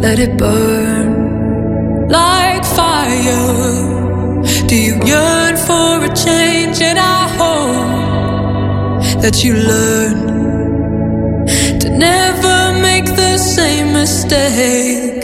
let it burn like fire. Do you yearn for a change? And I hope that you learn to never make the same mistake.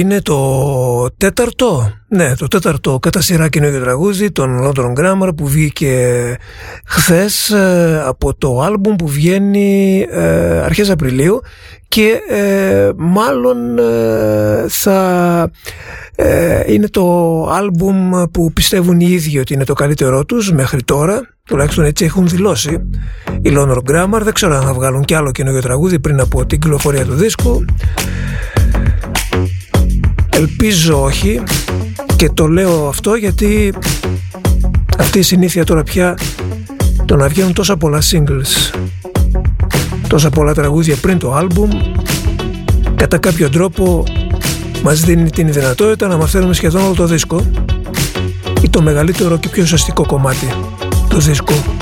είναι το τέταρτο, ναι, το τέταρτο κατά σειρά καινούργιο τραγούδι των London Grammar που βγήκε χθες ε, από το άλμπουμ που βγαίνει ε, αρχές Απριλίου και ε, μάλλον ε, θα είναι το άλμπουμ που πιστεύουν οι ίδιοι ότι είναι το καλύτερό τους μέχρι τώρα τουλάχιστον έτσι έχουν δηλώσει οι London Grammar. Δεν ξέρω αν θα βγάλουν κι άλλο καινούργιο τραγούδι πριν από την κυκλοφορία του δίσκου. Ελπίζω όχι και το λέω αυτό γιατί αυτή η συνήθεια τώρα πια το να βγαίνουν τόσα πολλά singles τόσα πολλά τραγούδια πριν το άλμπουμ κατά κάποιο τρόπο μας δίνει την δυνατότητα να μαθαίνουμε σχεδόν όλο το δίσκο ή το μεγαλύτερο και πιο ουσιαστικό κομμάτι το δίσκου.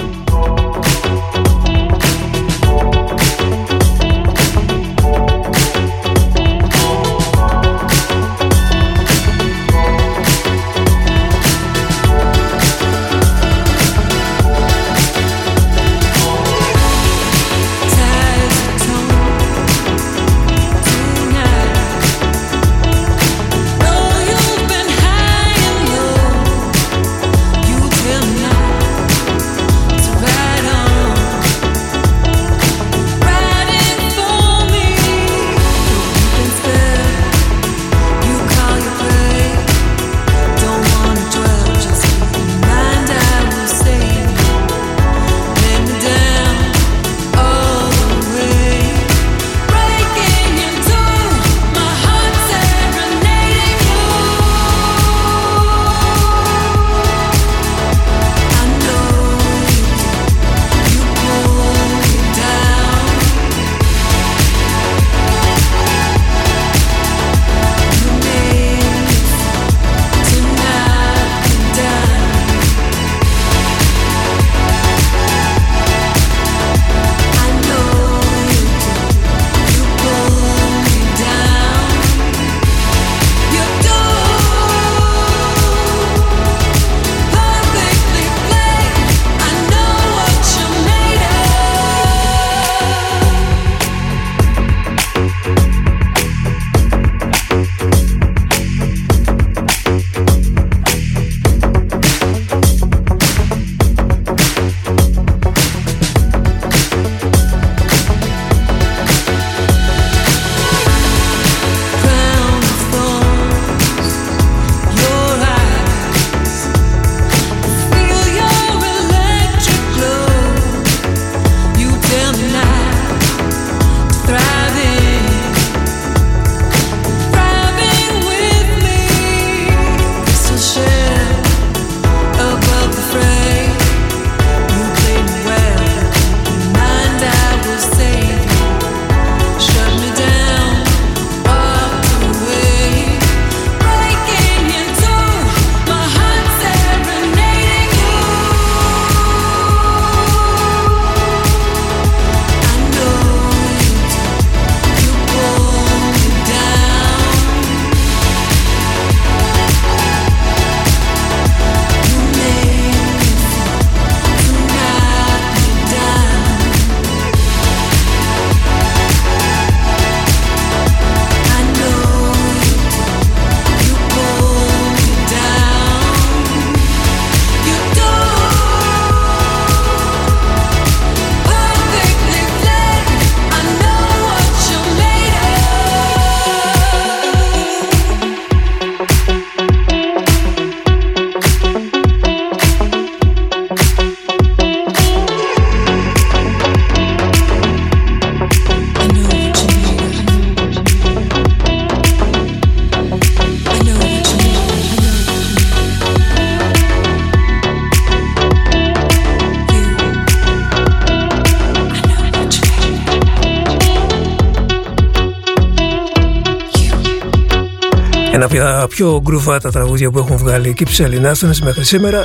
Ένα από τα πιο γκρουβά τα τραγούδια που έχουν βγάλει εκεί ψελινάστανες μέχρι σήμερα.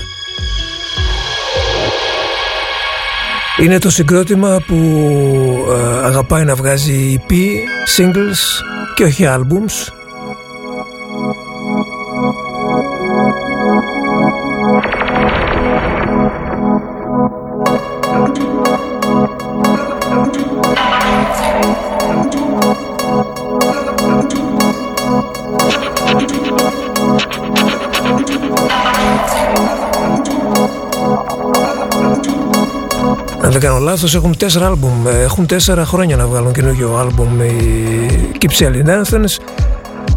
Είναι το συγκρότημα που ε, αγαπάει να βγάζει EP, singles και όχι albums δεν κάνω λάθος έχουν τέσσερα άλμπουμ. Ε, έχουν τέσσερα χρόνια να βγάλουν καινούργιο άλμπουμ οι Κυψέλοι Νάνθενες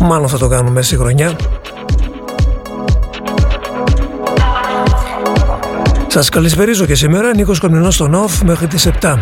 μάλλον θα το κάνουν μέσα στη χρονιά. Σας καλησπερίζω και σήμερα. Νίκος Κομνηνός στον OFF μέχρι τις 7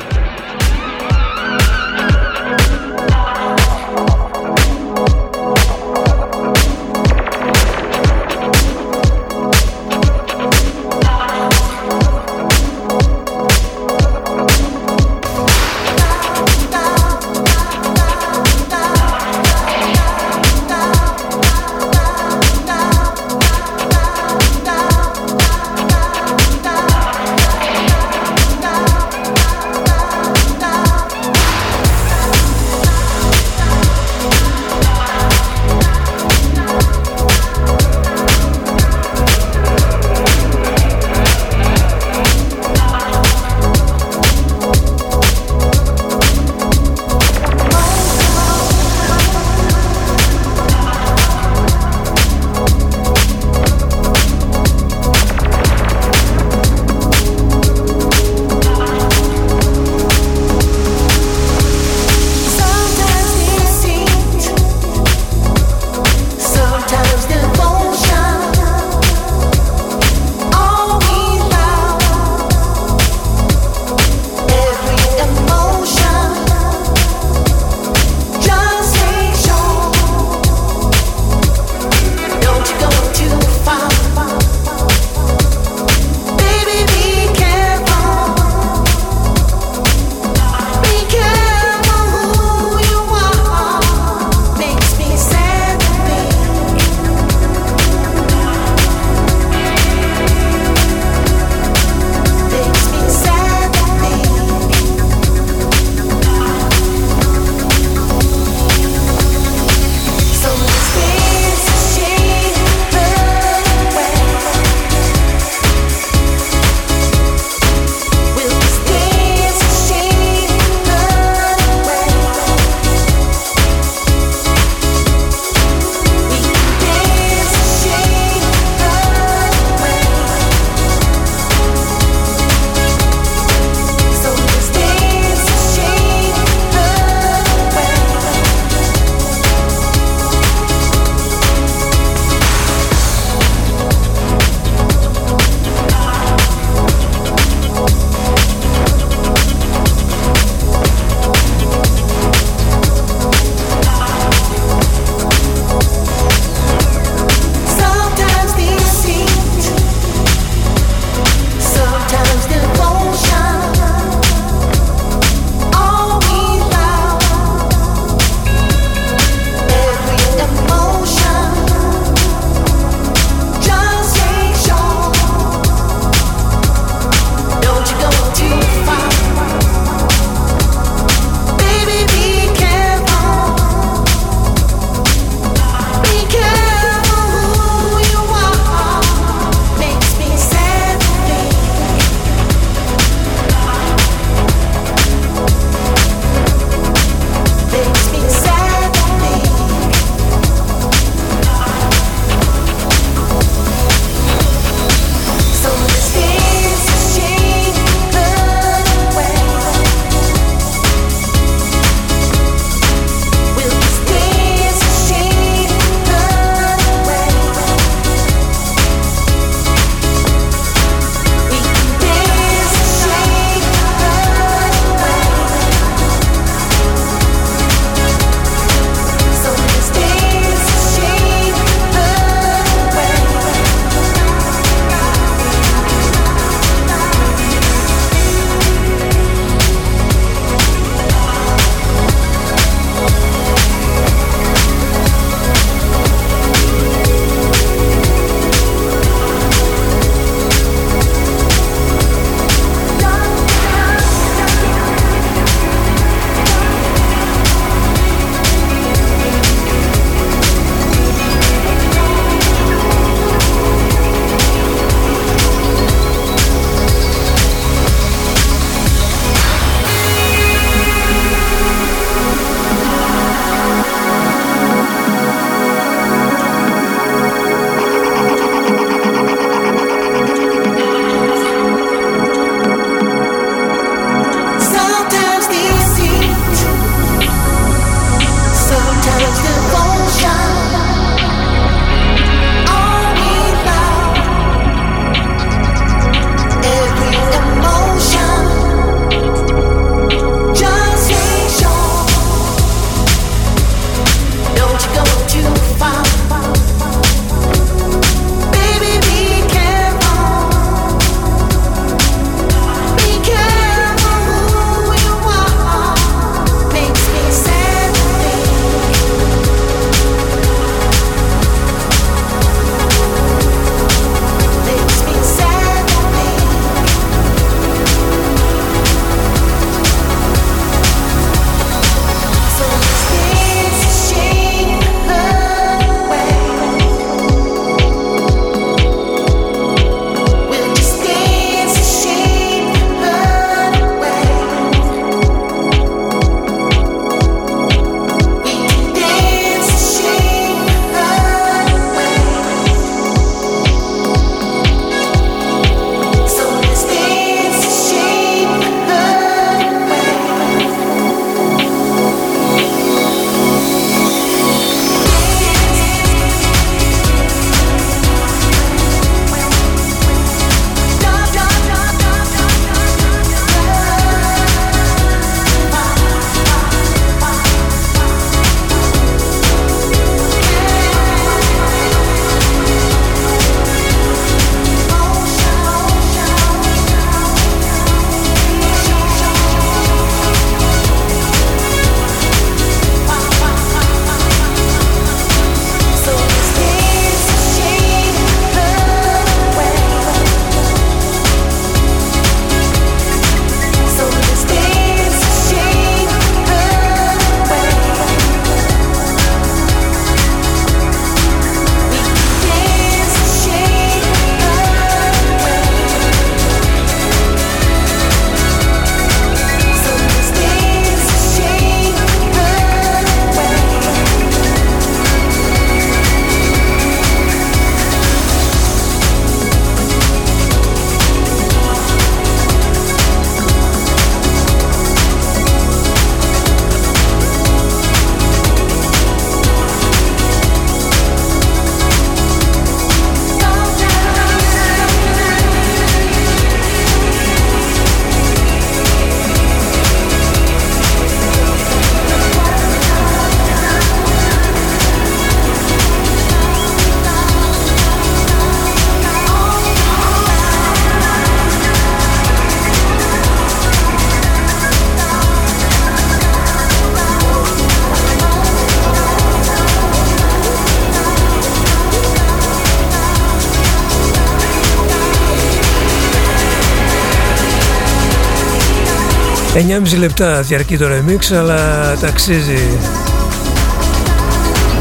9,5 λεπτά διαρκεί το remix αλλά ταξίζει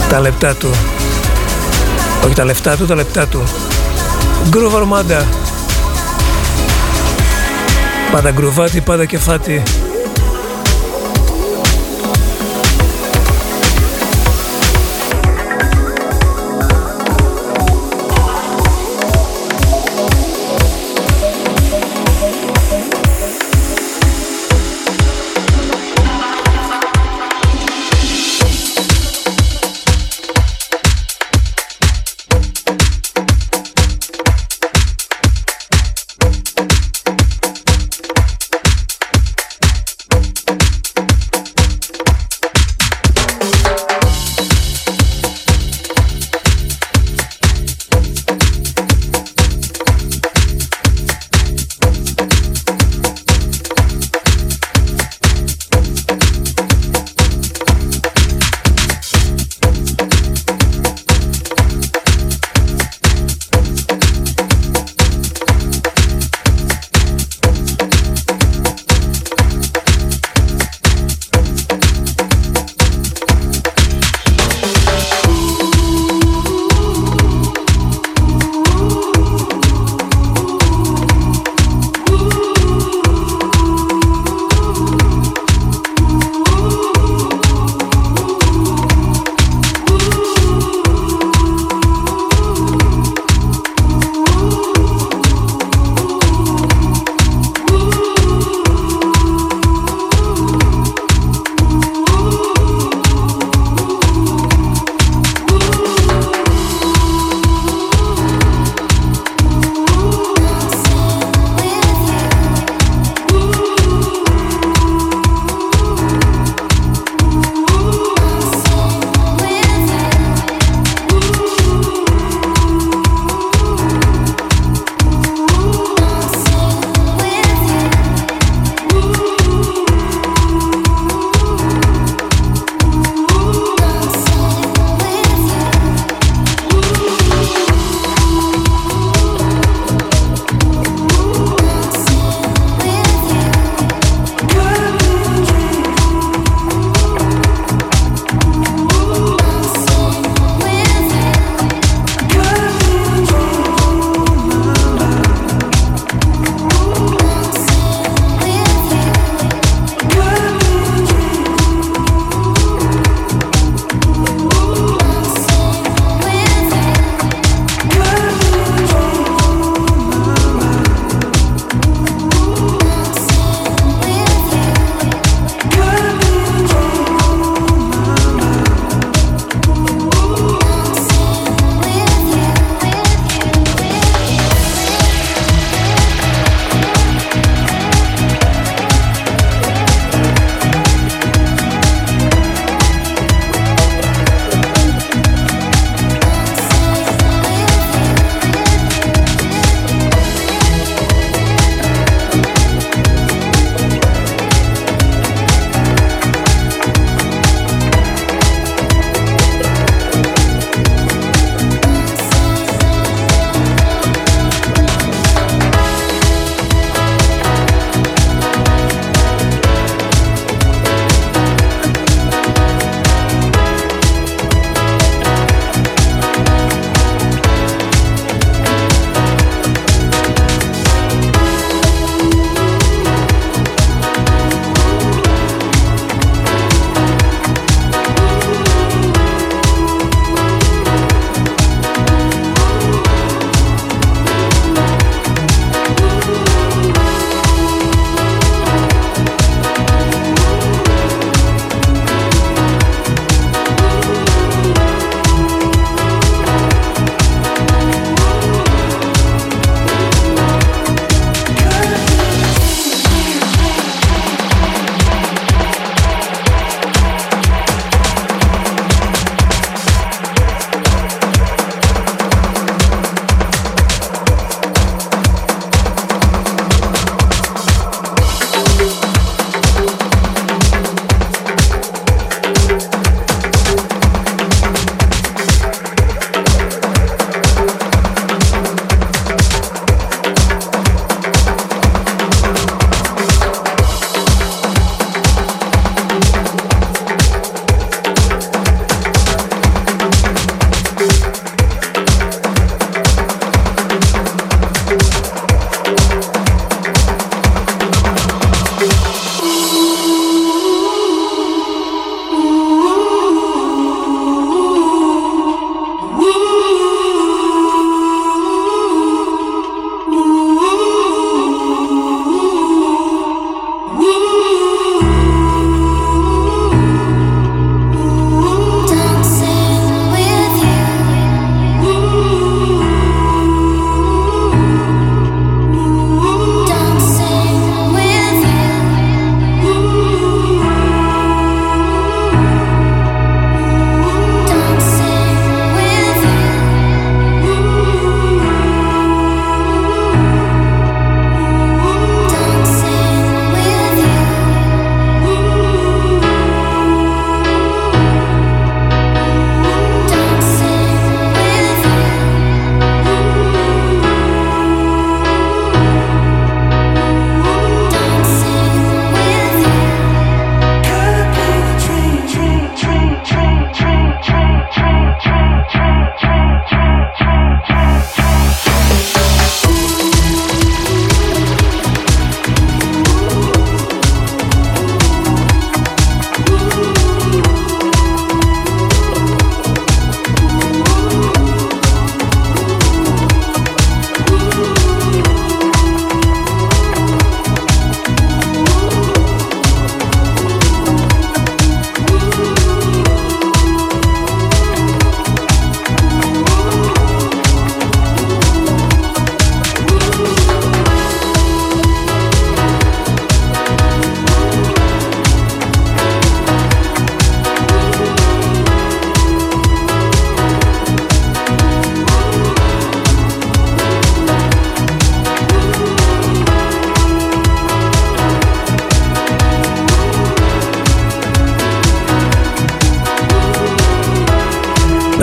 τα λεπτά του. Όχι τα λεπτά του, τα λεπτά του. Groove Armada. Πάντα γκρουβάτι, πάντα κεφάτι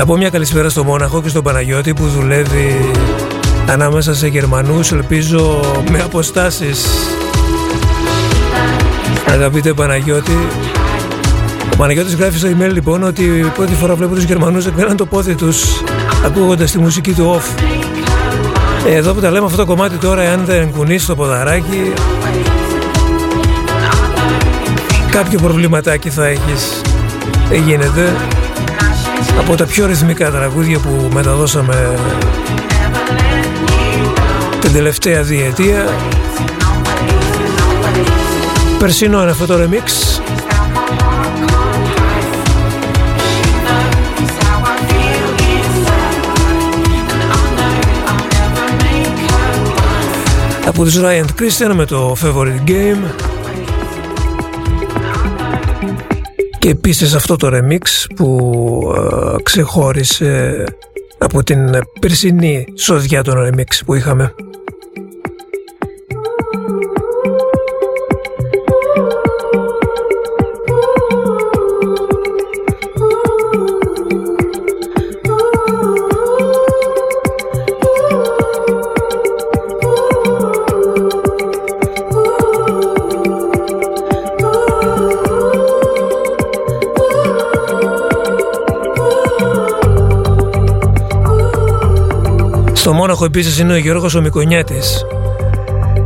Να πω μια καλησπέρα στο Μόναχο και στον Παναγιώτη που δουλεύει ανάμεσα σε Γερμανούς, ελπίζω με αποστάσεις. Αγαπητέ Παναγιώτη, ο Παναγιώτης γράφει στο email λοιπόν ότι πρώτη φορά βλέπω τους Γερμανούς εκπέραν το πόδι τους ακούγοντας τη μουσική του off. Εδώ που τα λέμε αυτό το κομμάτι τώρα, αν δεν κουνήσει το ποδαράκι, κάποιο προβληματάκι θα έχεις. Δεν γίνεται. Από τα πιο ρυθμικά τραγούδια που μεταδώσαμε την τελευταία διετία. Περσινό είναι αυτό το remix. από τους Ryan Christian με το Favorite Game και επίσης αυτό το remix που ε, ξεχώρισε από την περσινή σοδιά των remix που είχαμε. Μόναχο επίσης είναι ο Γιώργος ο Μικονιάτης.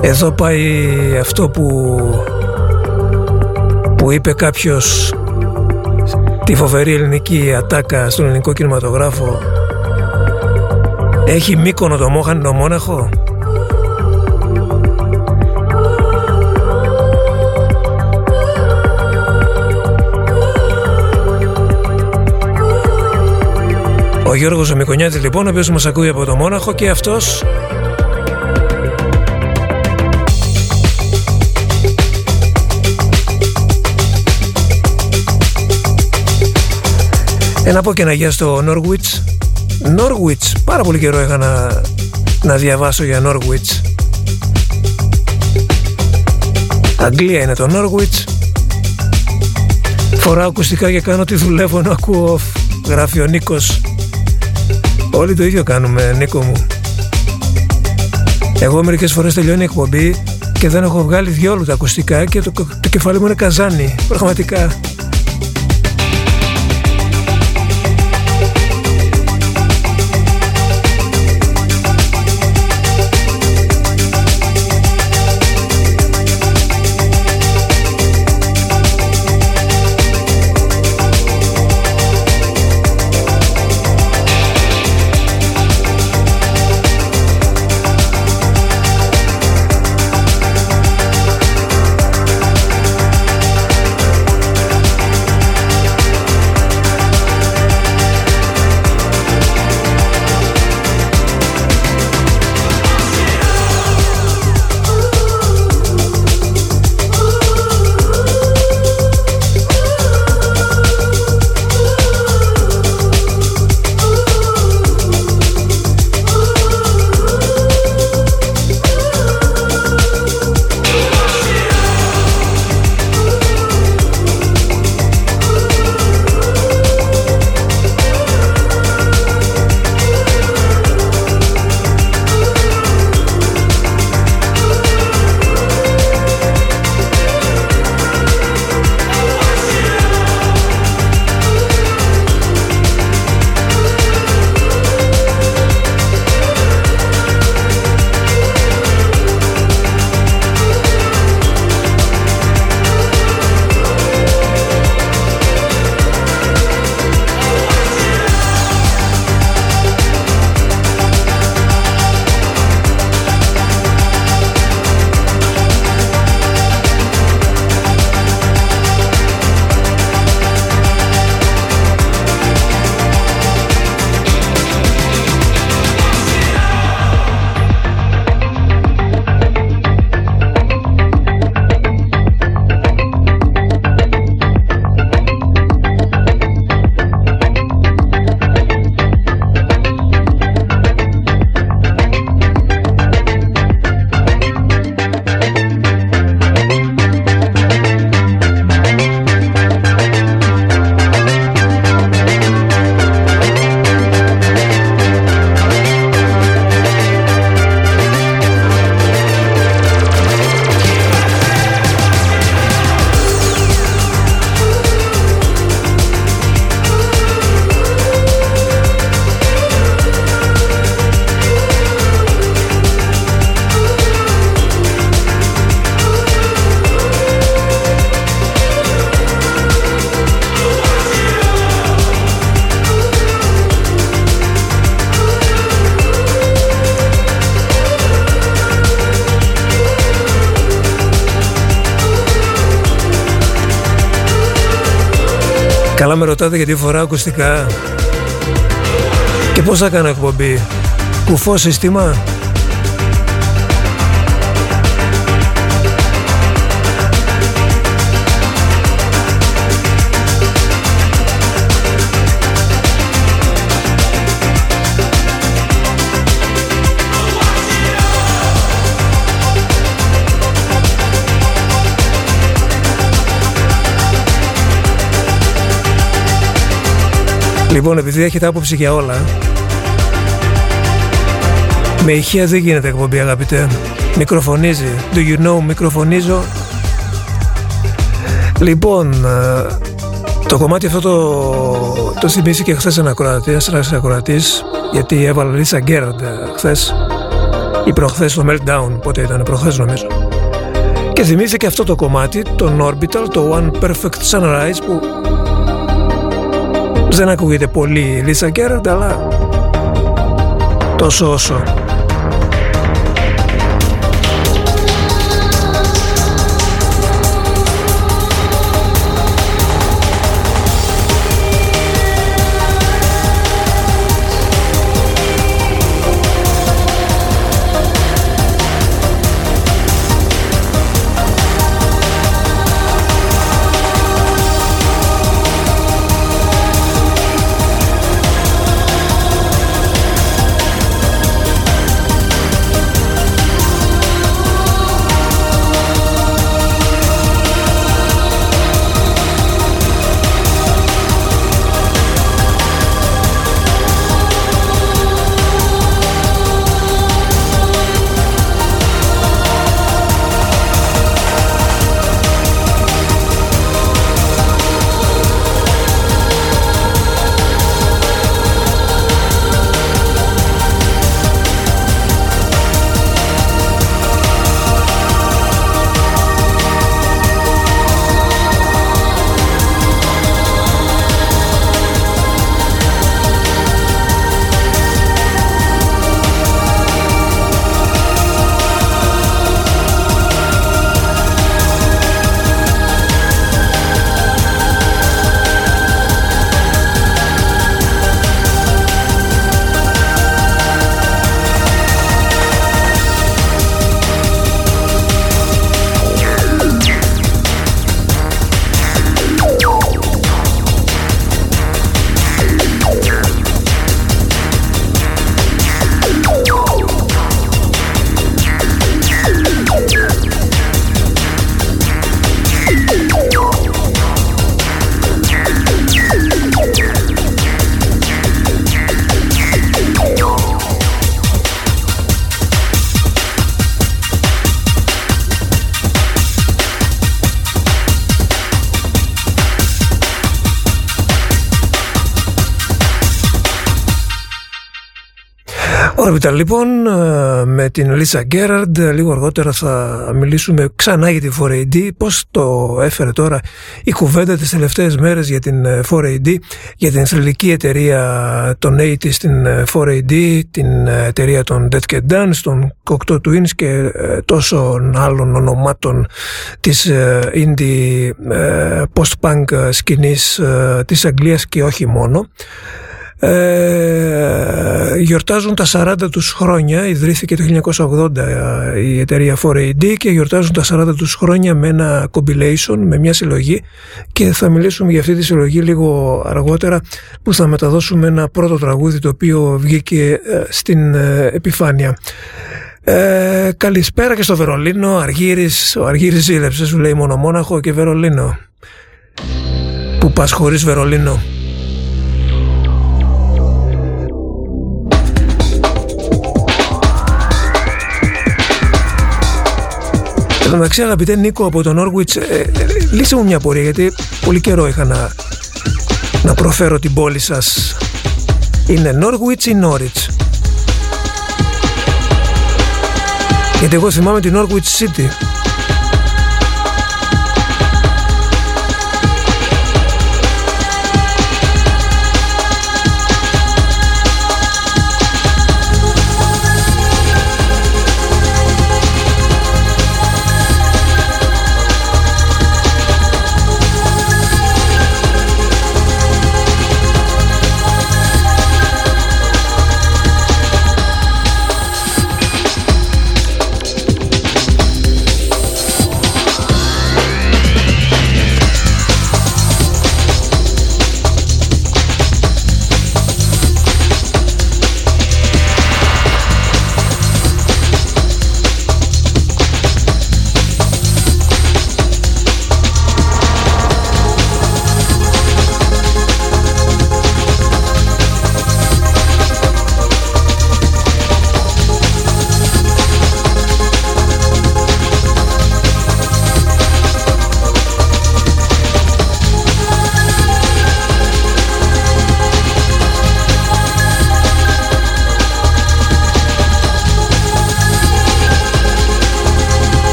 Εδώ πάει αυτό που, που είπε κάποιος τη φοβερή ελληνική ατάκα στον ελληνικό κινηματογράφο έχει μήκονο το μόχανο μόναχο; Ο Γιώργος ο Μικονιάτης λοιπόν, ο οποίος μας ακούει από το Μόναχο και αυτός Ένα πω και ένα γεια στο Norwich Norwich, πάρα πολύ καιρό είχα να, να διαβάσω για Norwich Αγγλία είναι το Norwich Φοράω ακουστικά και κάνω ότι δουλεύω να ακούω Γράφει ο Νίκος Όλοι το ίδιο κάνουμε, Νίκο μου. Εγώ μερικές φορές τελειώνει η εκπομπή και δεν έχω βγάλει διόλου τα ακουστικά και το, το κεφάλι μου είναι καζάνι, πραγματικά. Καλά με ρωτάτε γιατί φοράω ακουστικά. Και πώς θα κάνω εκπομπή. Κουφό σύστημα. Λοιπόν, επειδή έχετε άποψη για όλα, με ηχεία δεν γίνεται εκπομπή, αγαπητέ. Μικροφωνίζει. Do you know, μικροφωνίζω. Λοιπόν, ε, το κομμάτι αυτό το, το θυμήθηκε χθες ένα ακροατής, ένας ακροατής, γιατί έβαλε Λίσα Γκέραντ χθες ή προχθές το Meltdown, πότε ήταν, προχθές νομίζω. Και θυμήθηκε αυτό το κομμάτι, το Orbital, το One Perfect Sunrise, που δεν ακούγεται πολύ Λίσα Γκέραντ, αλλά τόσο όσο. Orbital λοιπόν ε, με την Λίσα Γκέραρντ λίγο αργότερα θα μιλήσουμε ξανά για την 4AD πώς το έφερε τώρα η κουβέντα τις τελευταίες μέρες για την 4AD ε, για την θρηλυκή εταιρεία των 80 στην 4AD ε, την εταιρεία των Dead Get Dance των Cocteau Twins και τόσων άλλων ονομάτων της indie post-punk σκηνής της Αγγλίας και όχι μόνο ε, γιορτάζουν τα 40 τους χρόνια ιδρύθηκε το 1980 ε, η εταιρεία 4AD και γιορτάζουν τα 40 τους χρόνια με ένα compilation με μια συλλογή και θα μιλήσουμε για αυτή τη συλλογή λίγο αργότερα που θα μεταδώσουμε ένα πρώτο τραγούδι το οποίο βγήκε ε, στην ε, επιφάνεια. Ε, καλησπέρα και στο Βερολίνο Αργύρης, ο Αργύρης ζήλεψε σου λέει μονομόναχο και Βερολίνο. Που πας χωρίς Βερολίνο; Εν τω μεταξύ, αγαπητέ Νίκο από τον Όργουιτ, ε, ε, λύσε μου μια πορεία γιατί πολύ καιρό είχα να, να προφέρω την πόλη σας. Είναι Νόργουιτ ή Νόριτς; Γιατί εγώ θυμάμαι την Νόργουιτ City.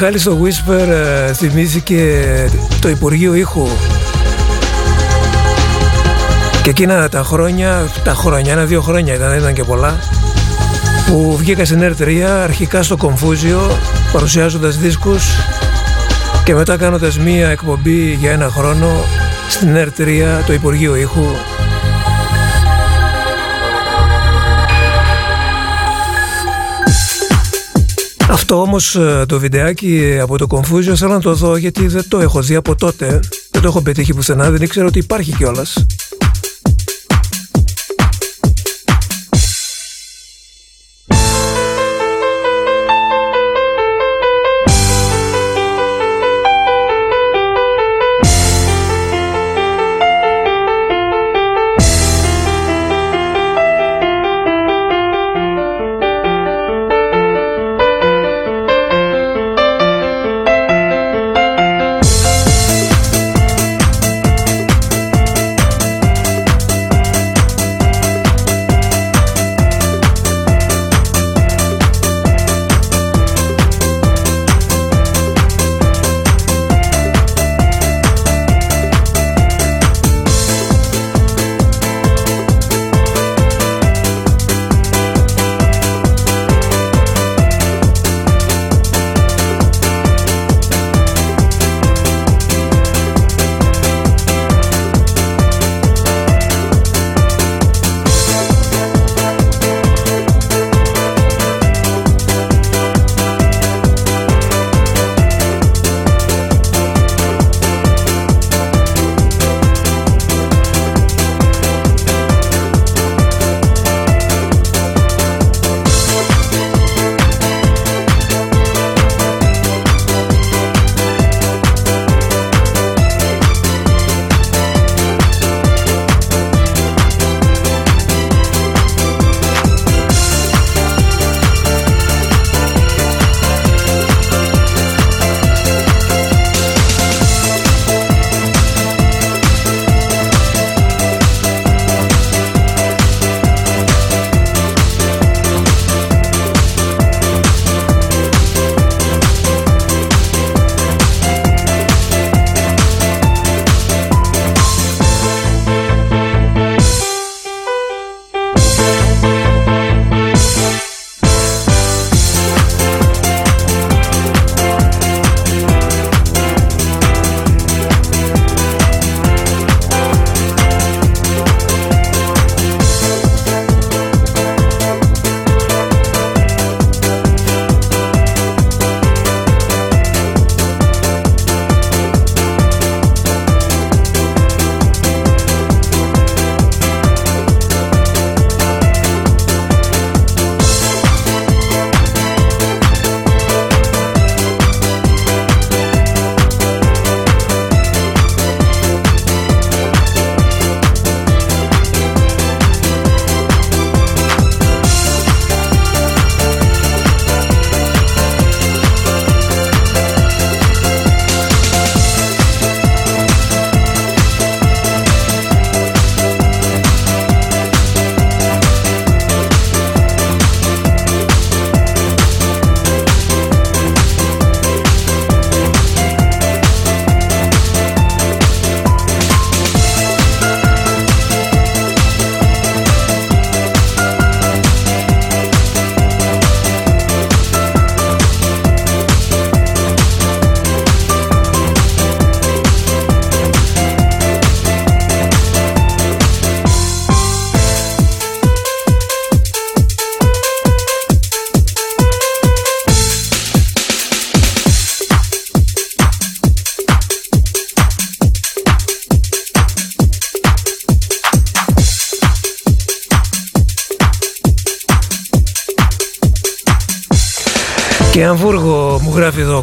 Μιχάλης στο Whisper ε, θυμήθηκε το Υπουργείο Ήχου. Και εκείνα τα χρόνια, τα χρόνια, ένα-δύο χρόνια ήταν, ήταν και πολλά που βγήκα στην R3 αρχικά στο Κομφούζιο παρουσιάζοντας δίσκους και μετά κάνοντας μία εκπομπή για ένα χρόνο στην R3 το Υπουργείο Ήχου Αυτό όμως ε, το βιντεάκι από το Confusion θέλω να το δω γιατί δεν το έχω δει από τότε. Δεν το έχω πετύχει πουθενά, δεν ήξερα ότι υπάρχει κιόλας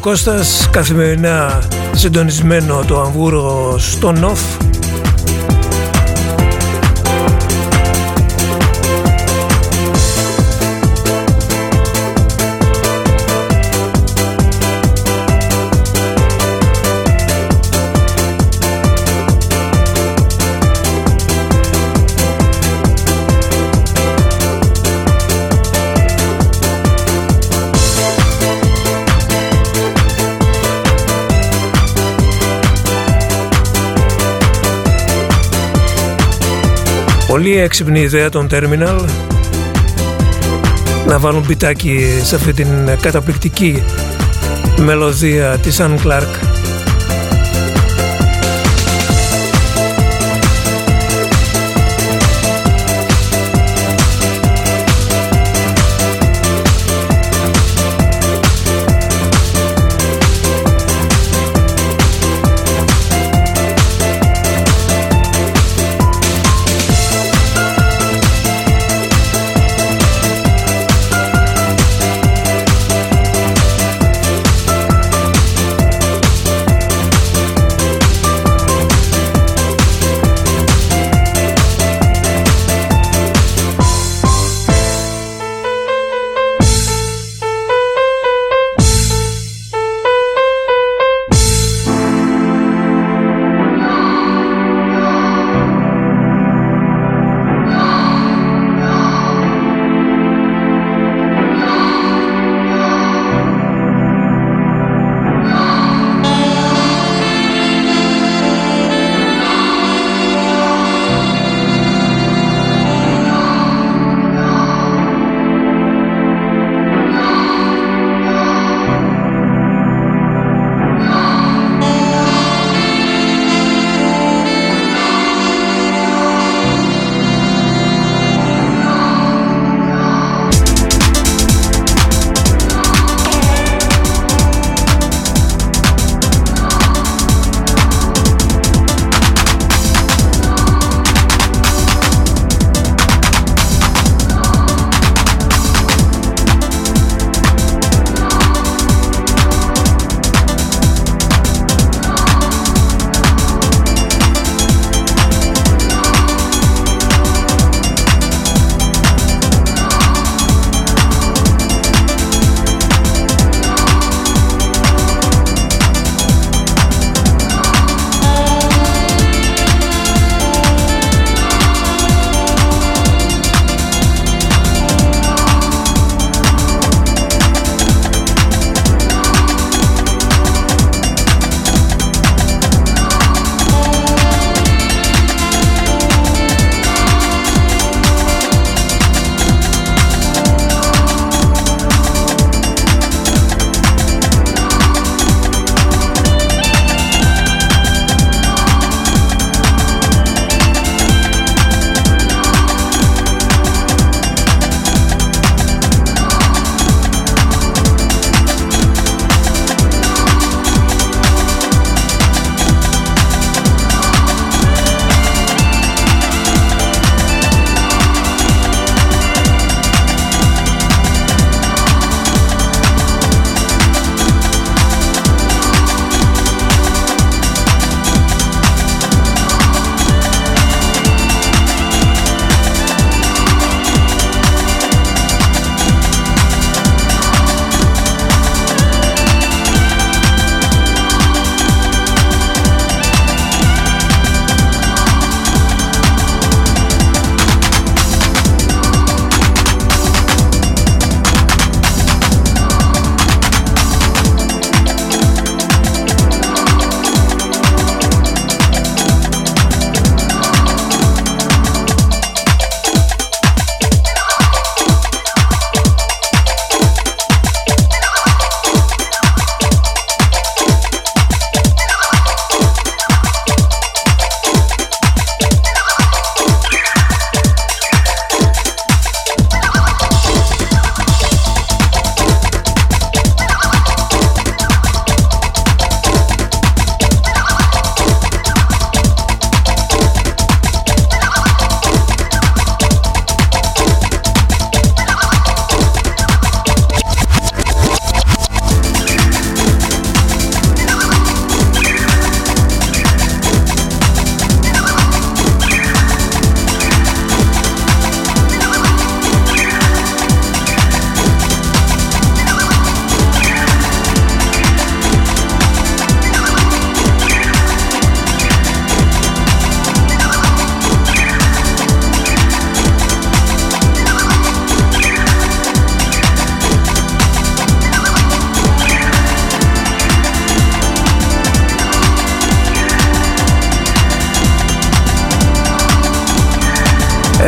Κώστας Καθημερινά συντονισμένο το Αμβούργο στο ΝΟΦ Πολύ έξυπνη ιδέα των Terminal να βάλουν πιτάκι σε αυτή την καταπληκτική μελωδία της Αν Clark.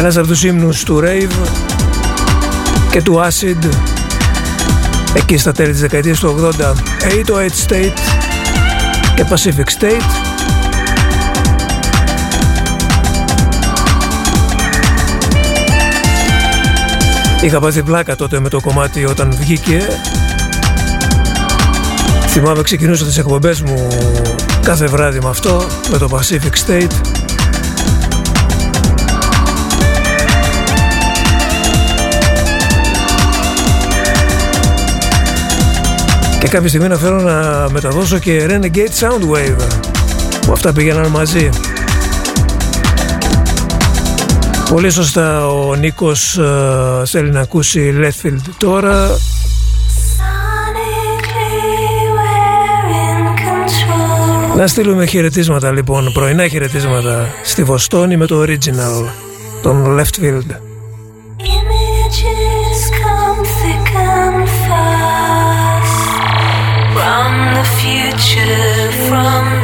Ένας από τους ύμνους του Rave και του Acid εκεί στα τέλη της δεκαετίας του 80 808 State και Pacific State. Είχα πάθει πλάκα τότε με το κομμάτι όταν βγήκε. Θυμάμαι ξεκινούσα τις εκπομπές μου κάθε βράδυ με αυτό, με το Pacific State. Και κάποια στιγμή να φέρω να μεταδώσω και Renegade Soundwave που αυτά πήγαιναν μαζί. Πολύ σωστά ο Νίκος uh, θέλει να ακούσει Letfield τώρα Να στείλουμε χαιρετίσματα λοιπόν, πρωινά χαιρετίσματα στη Βοστόνη με το original, τον Leftfield. future from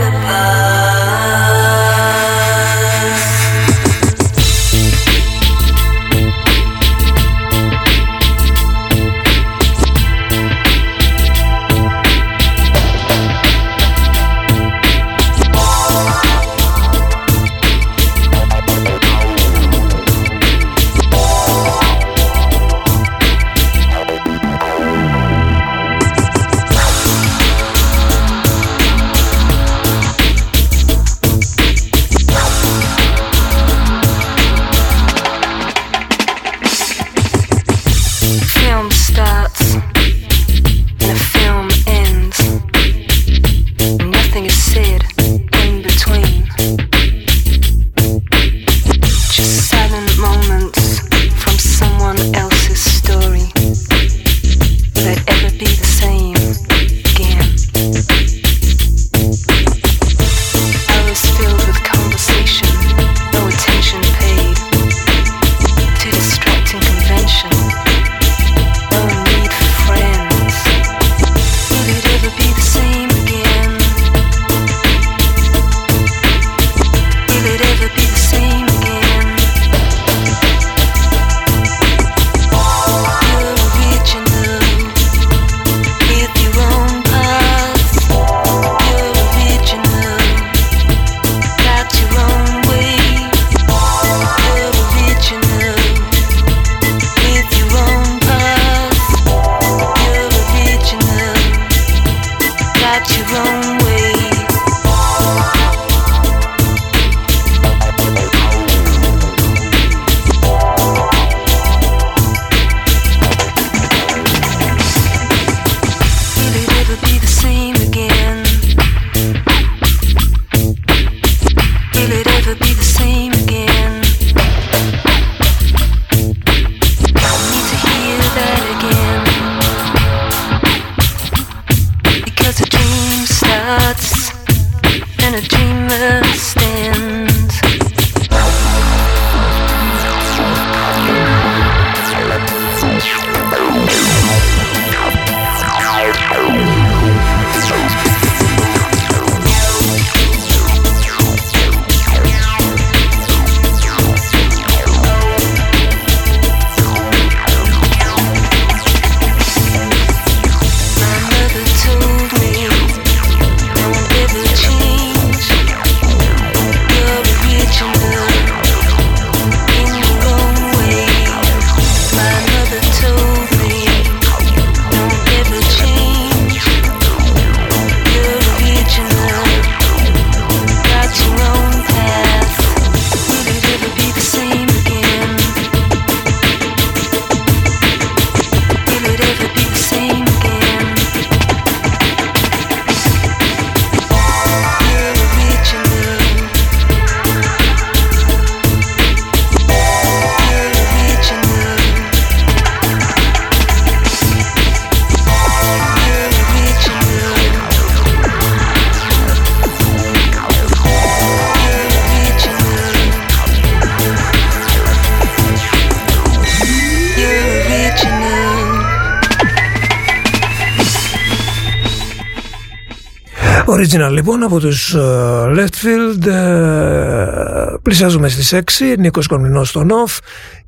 Original λοιπόν από τους uh, Leftfield uh, πλησιάζουμε στις 6 Νίκος Κομνηνός στον off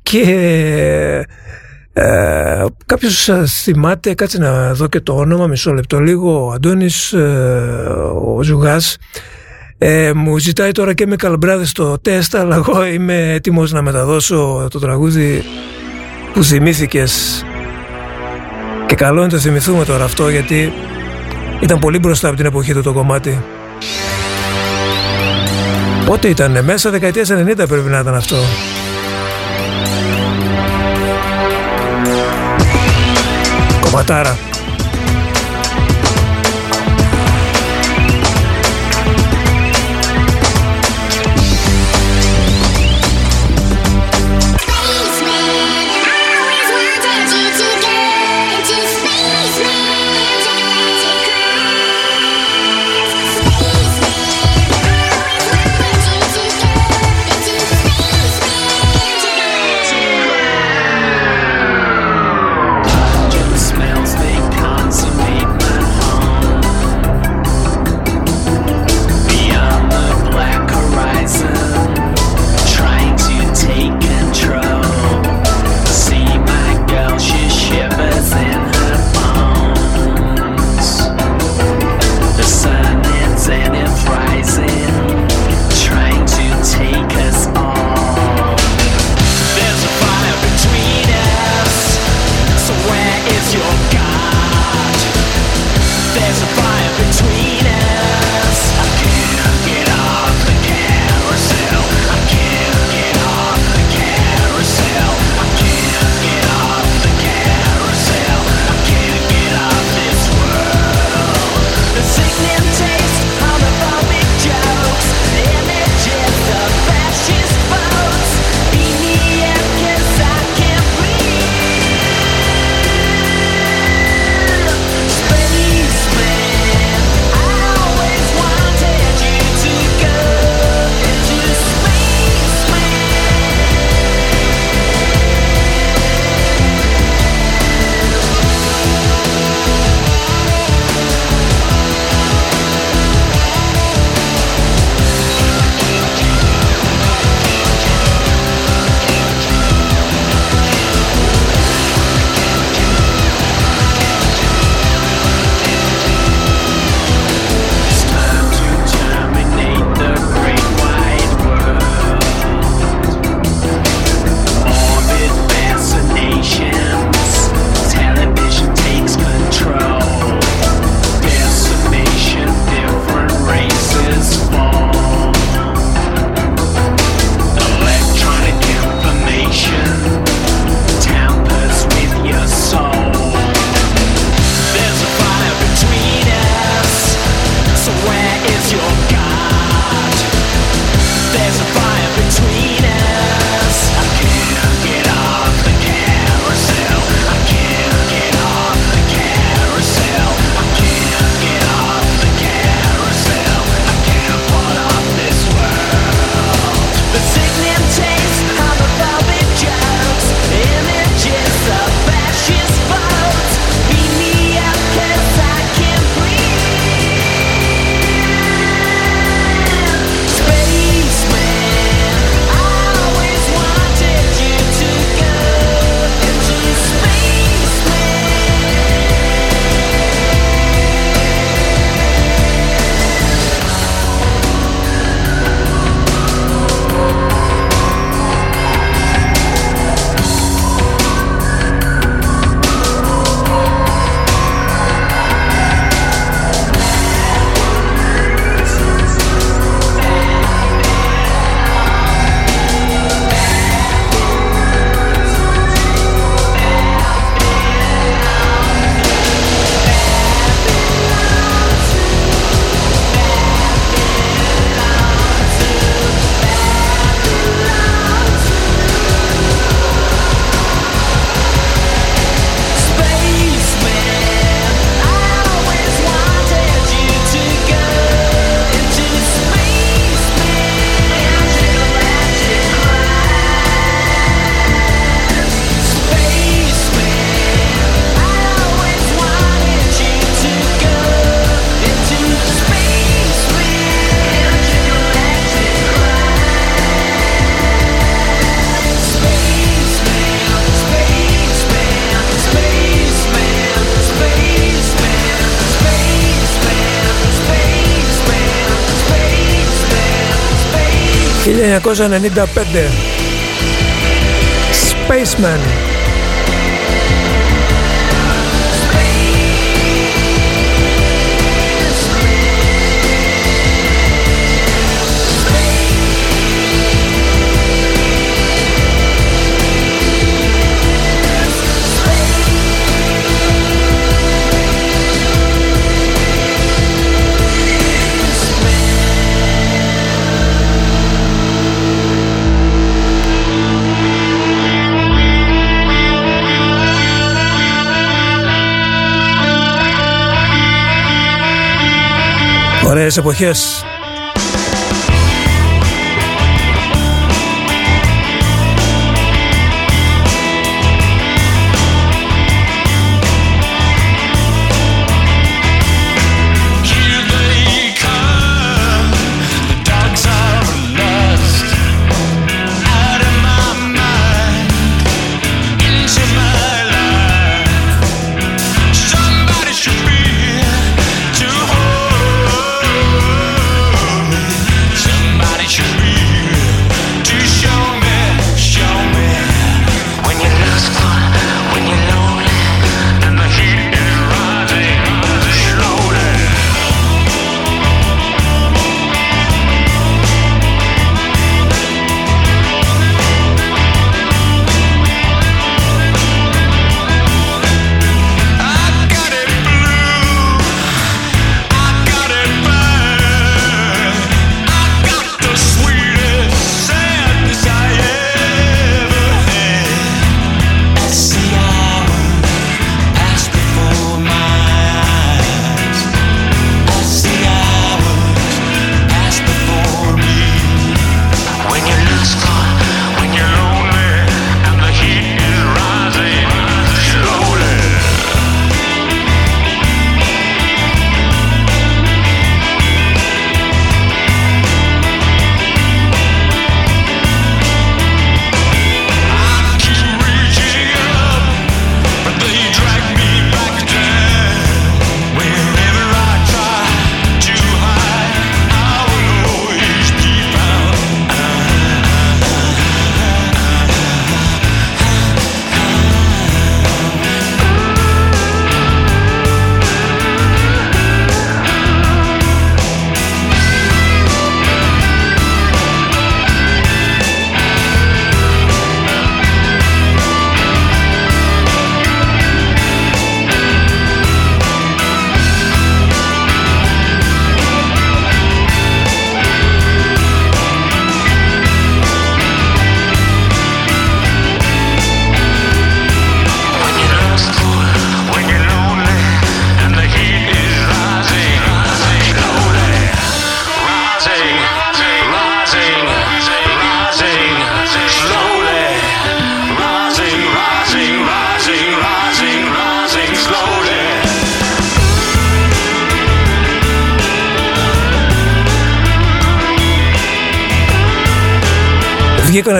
και uh, κάποιος θυμάται κάτσε να δω και το όνομα μισό λεπτό λίγο ο Αντώνης ο Ζουγάς ε, μου ζητάει τώρα και με καλμπράδες το τεστ αλλά εγώ είμαι έτοιμος να μεταδώσω το τραγούδι που θυμήθηκες. Και καλό είναι το θυμηθούμε τώρα αυτό γιατί ήταν πολύ μπροστά από την εποχή του το κομμάτι. Πότε ήταν, μέσα δεκαετίας 90 πρέπει να ήταν αυτό. Κομματάρα. 1995 Spaceman Ωραίες εποχές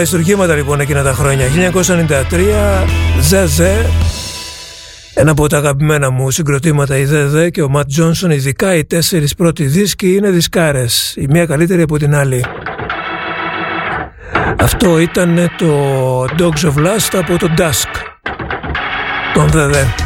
αριστουργήματα λοιπόν εκείνα τα χρόνια. 1993, Ζεζέ, ένα από τα αγαπημένα μου συγκροτήματα η ΔΕΔΕ και ο Ματ Τζόνσον, ειδικά οι τέσσερις πρώτοι δίσκοι είναι δισκάρες, η μία καλύτερη από την άλλη. Αυτό ήταν το Dogs of Lust από το Dusk, τον ΔΕΔΕ.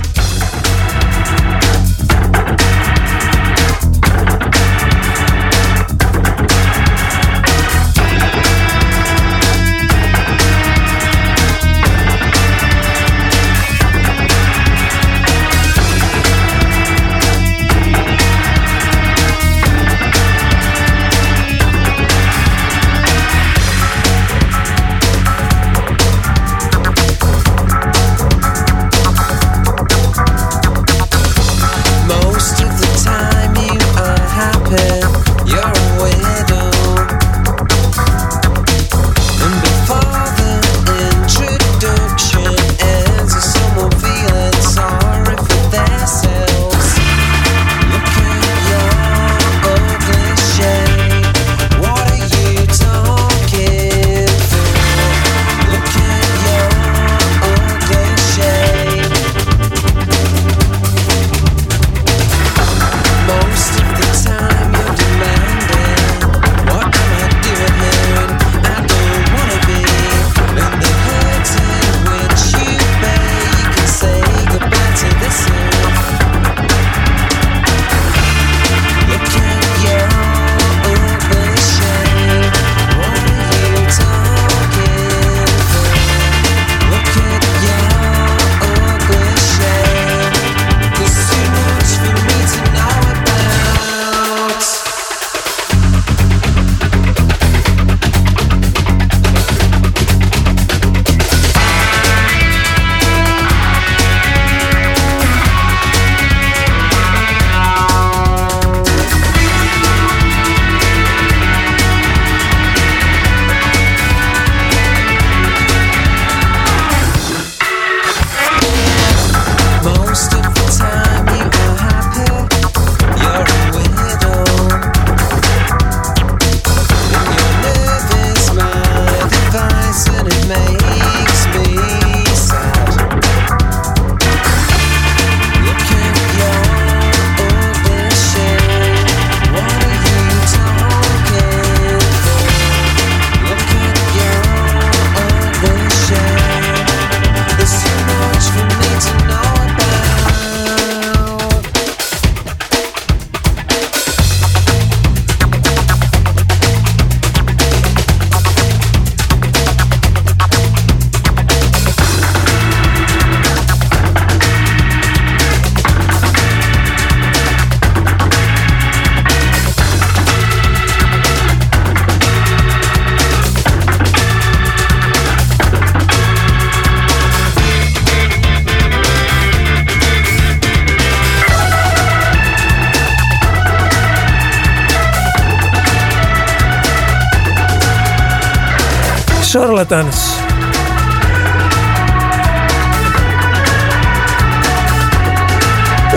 Charlatans.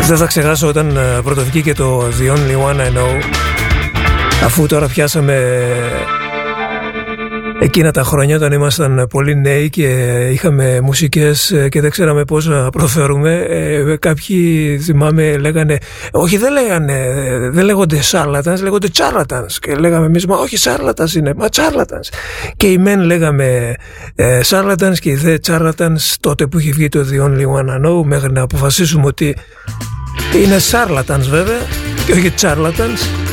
Δεν θα ξεχάσω όταν ε, πρωτοβγήκε το The Only One I Know αφού τώρα πιάσαμε εκείνα τα χρόνια όταν ήμασταν πολύ νέοι και είχαμε μουσικές ε, και δεν ξέραμε πώς να προφέρουμε ε, κάποιοι θυμάμαι λέγανε όχι δεν λέγανε δεν λέγονται charlatans λέγονται charlatans και λέγαμε εμείς μα όχι charlatans είναι μα charlatans και οι μεν λέγαμε ε, charlatans και οι δε charlatans τότε που είχε βγει το The Only One I Know μέχρι να αποφασίσουμε ότι είναι charlatans βέβαια και όχι charlatans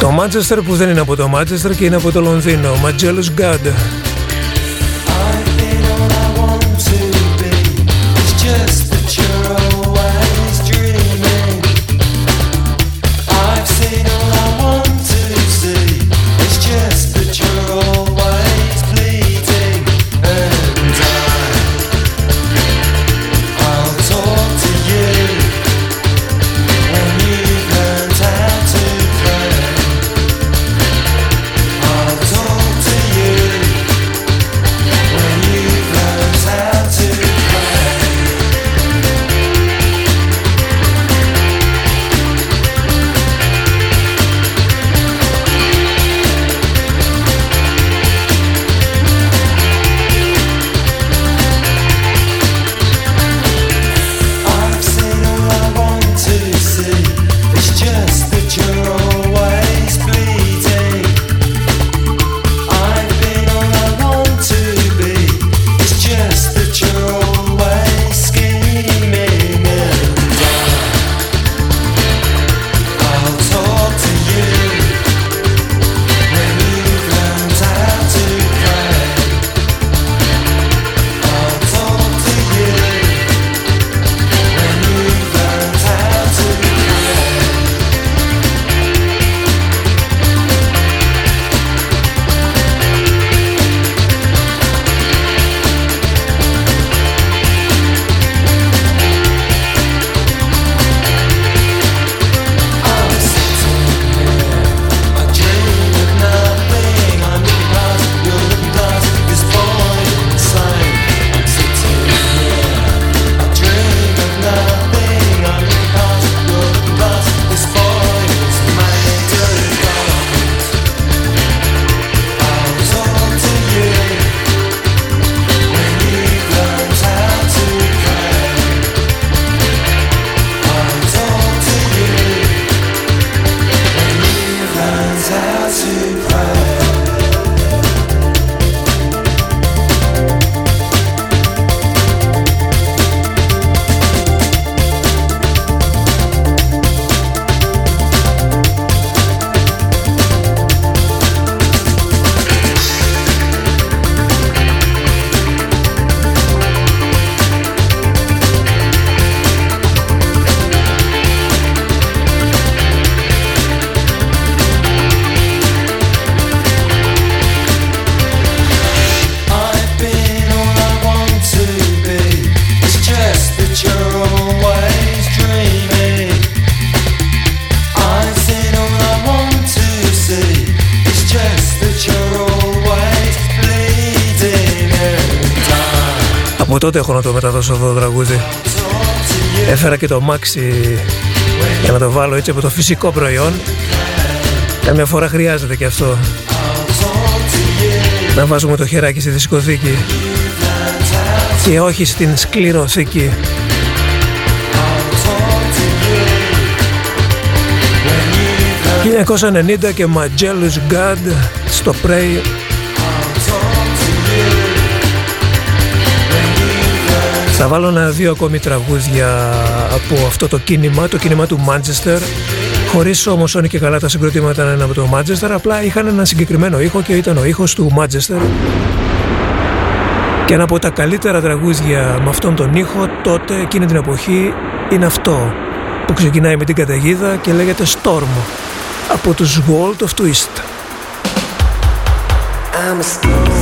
Το Manchester που δεν είναι από το Manchester και είναι από το Λονδίνο. Magellos God. Έχω να το μεταδώσω αυτό το τραγούδι. Έφερα και το μάξι για να το βάλω έτσι από το φυσικό προϊόν. Καμιά φορά χρειάζεται και αυτό. Να βάζουμε το χεράκι στη δισκοθήκη και όχι στην σκληροθήκη. 1990 και Magellos God στο Prey Θα βάλω ένα δύο ακόμη τραγούδια από αυτό το κίνημα, το κίνημα του Μάντσεστερ χωρίς όμως όνει και καλά τα συγκροτήματα να είναι από το Μάντσεστερ απλά είχαν ένα συγκεκριμένο ήχο και ήταν ο ήχος του Μάντσεστερ και ένα από τα καλύτερα τραγούδια με αυτόν τον ήχο τότε εκείνη την εποχή είναι αυτό που ξεκινάει με την καταιγίδα και λέγεται Storm από τους World of Twist. Storm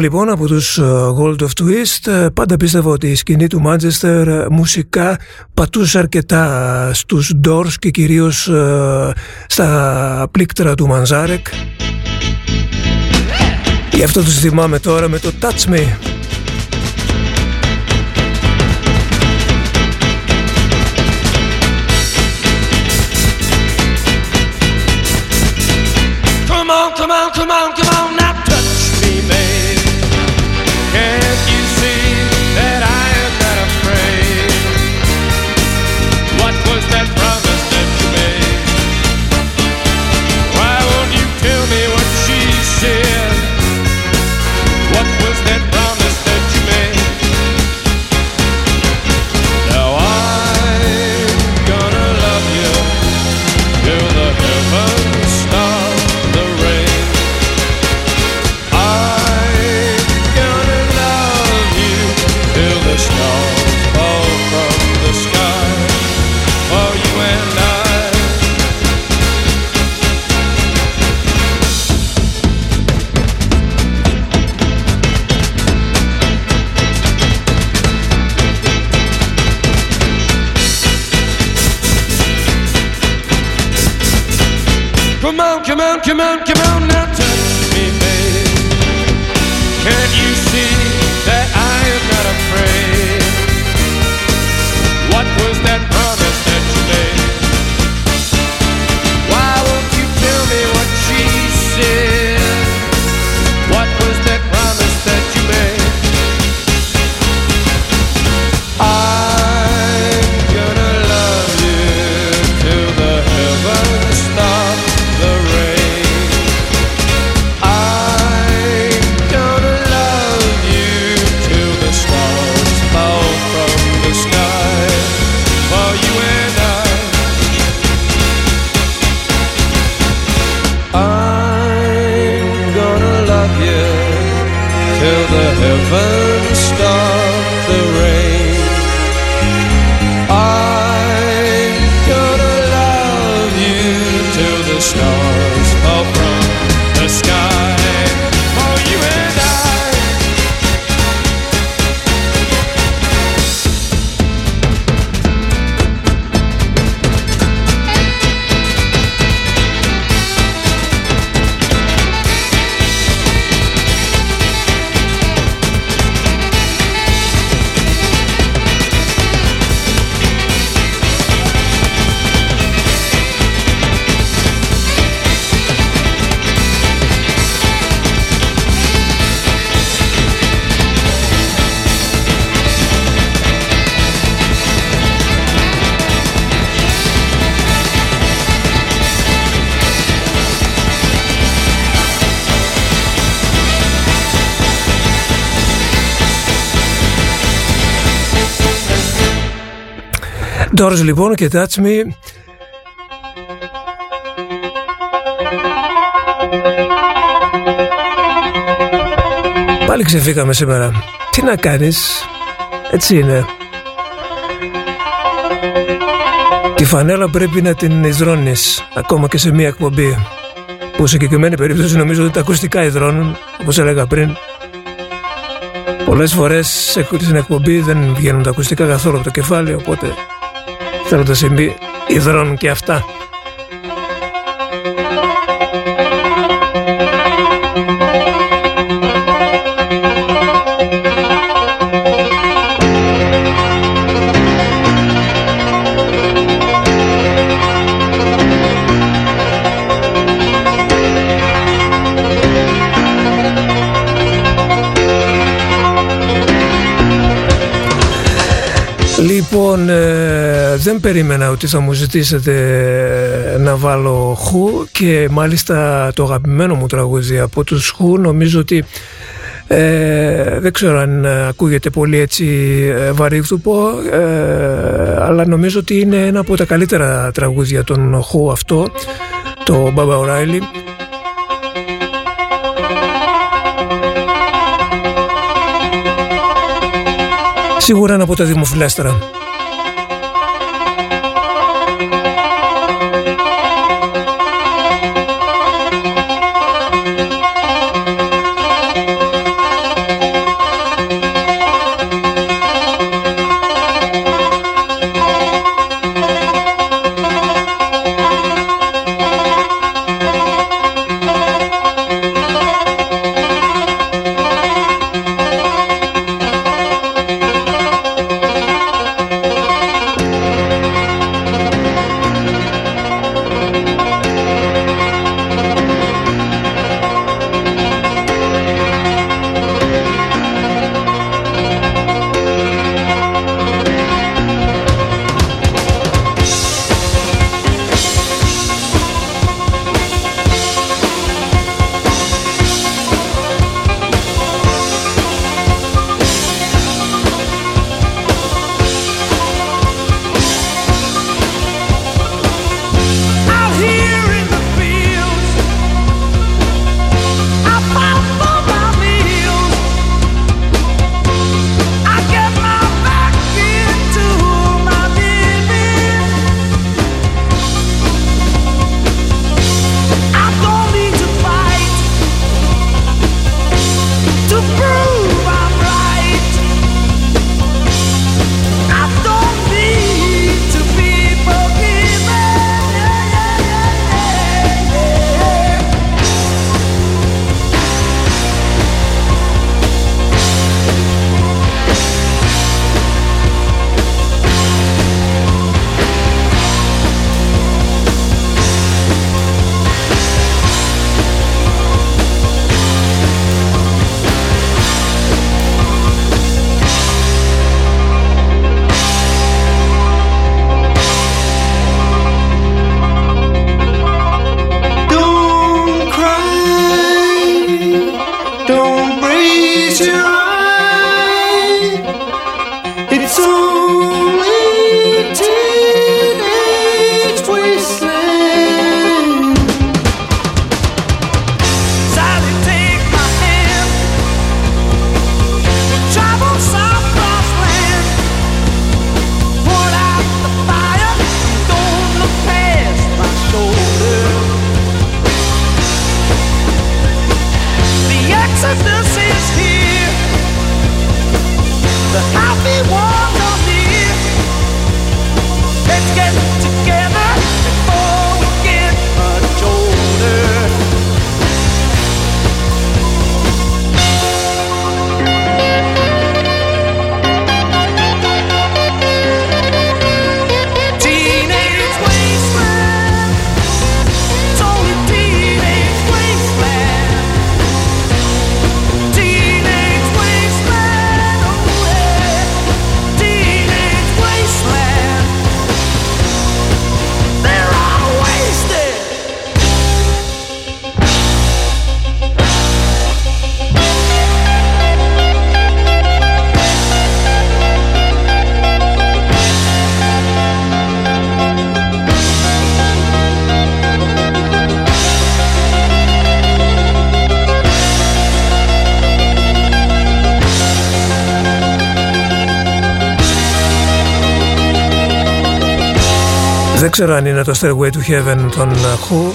λοιπόν από τους ε, Gold of Twist. Ε, πάντα πίστευα ότι η σκηνή του Manchester ε, μουσικά πατούσε αρκετά στους Doors και κυρίως στα πλήκτρα του Manzarek. Γι' αυτό τους θυμάμαι τώρα με το Touch Me Doors λοιπόν και Touch Me. Πάλι ξεφύγαμε σήμερα. Τι να κάνεις; Έτσι είναι. Τη φανέλα πρέπει να την υδρώνεις Ακόμα και σε μία εκπομπή. Που σε συγκεκριμένη περίπτωση νομίζω ότι τα ακουστικά υδρώνουν Όπως έλεγα πριν. Πολλές φορές σε- στην εκπομπή δεν βγαίνουν τα ακουστικά καθόλου από το κεφάλι Οπότε θέλω να συμβεί υδρώνουν και αυτά περίμενα ότι θα μου ζητήσετε να βάλω χου και μάλιστα το αγαπημένο μου τραγούδι από τους χου νομίζω ότι ε, δεν ξέρω αν ε, ακούγεται πολύ έτσι ε, βαρύγδουπο ε, αλλά νομίζω ότι είναι ένα από τα καλύτερα τραγούδια των χου αυτό το Baba O'Reilly Σίγουρα είναι από τα δημοφιλέστερα. Το Stairway to Heaven των Who.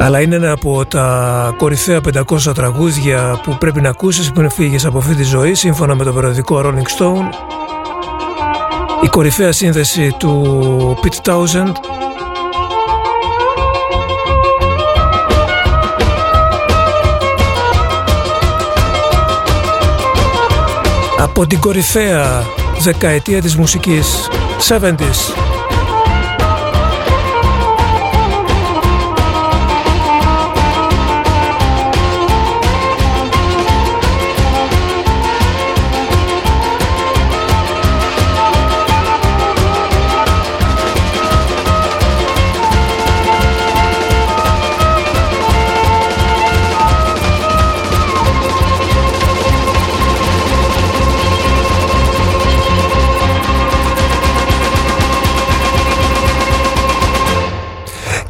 Αλλά είναι ένα από τα κορυφαία 500 τραγούδια που πρέπει να ακούσεις πριν φύγεις από αυτή τη ζωή σύμφωνα με το περιοδικό Rolling Stone. Η κορυφαία σύνδεση του Pete Townsend από την κορυφαία δεκαετία της μουσικής 70s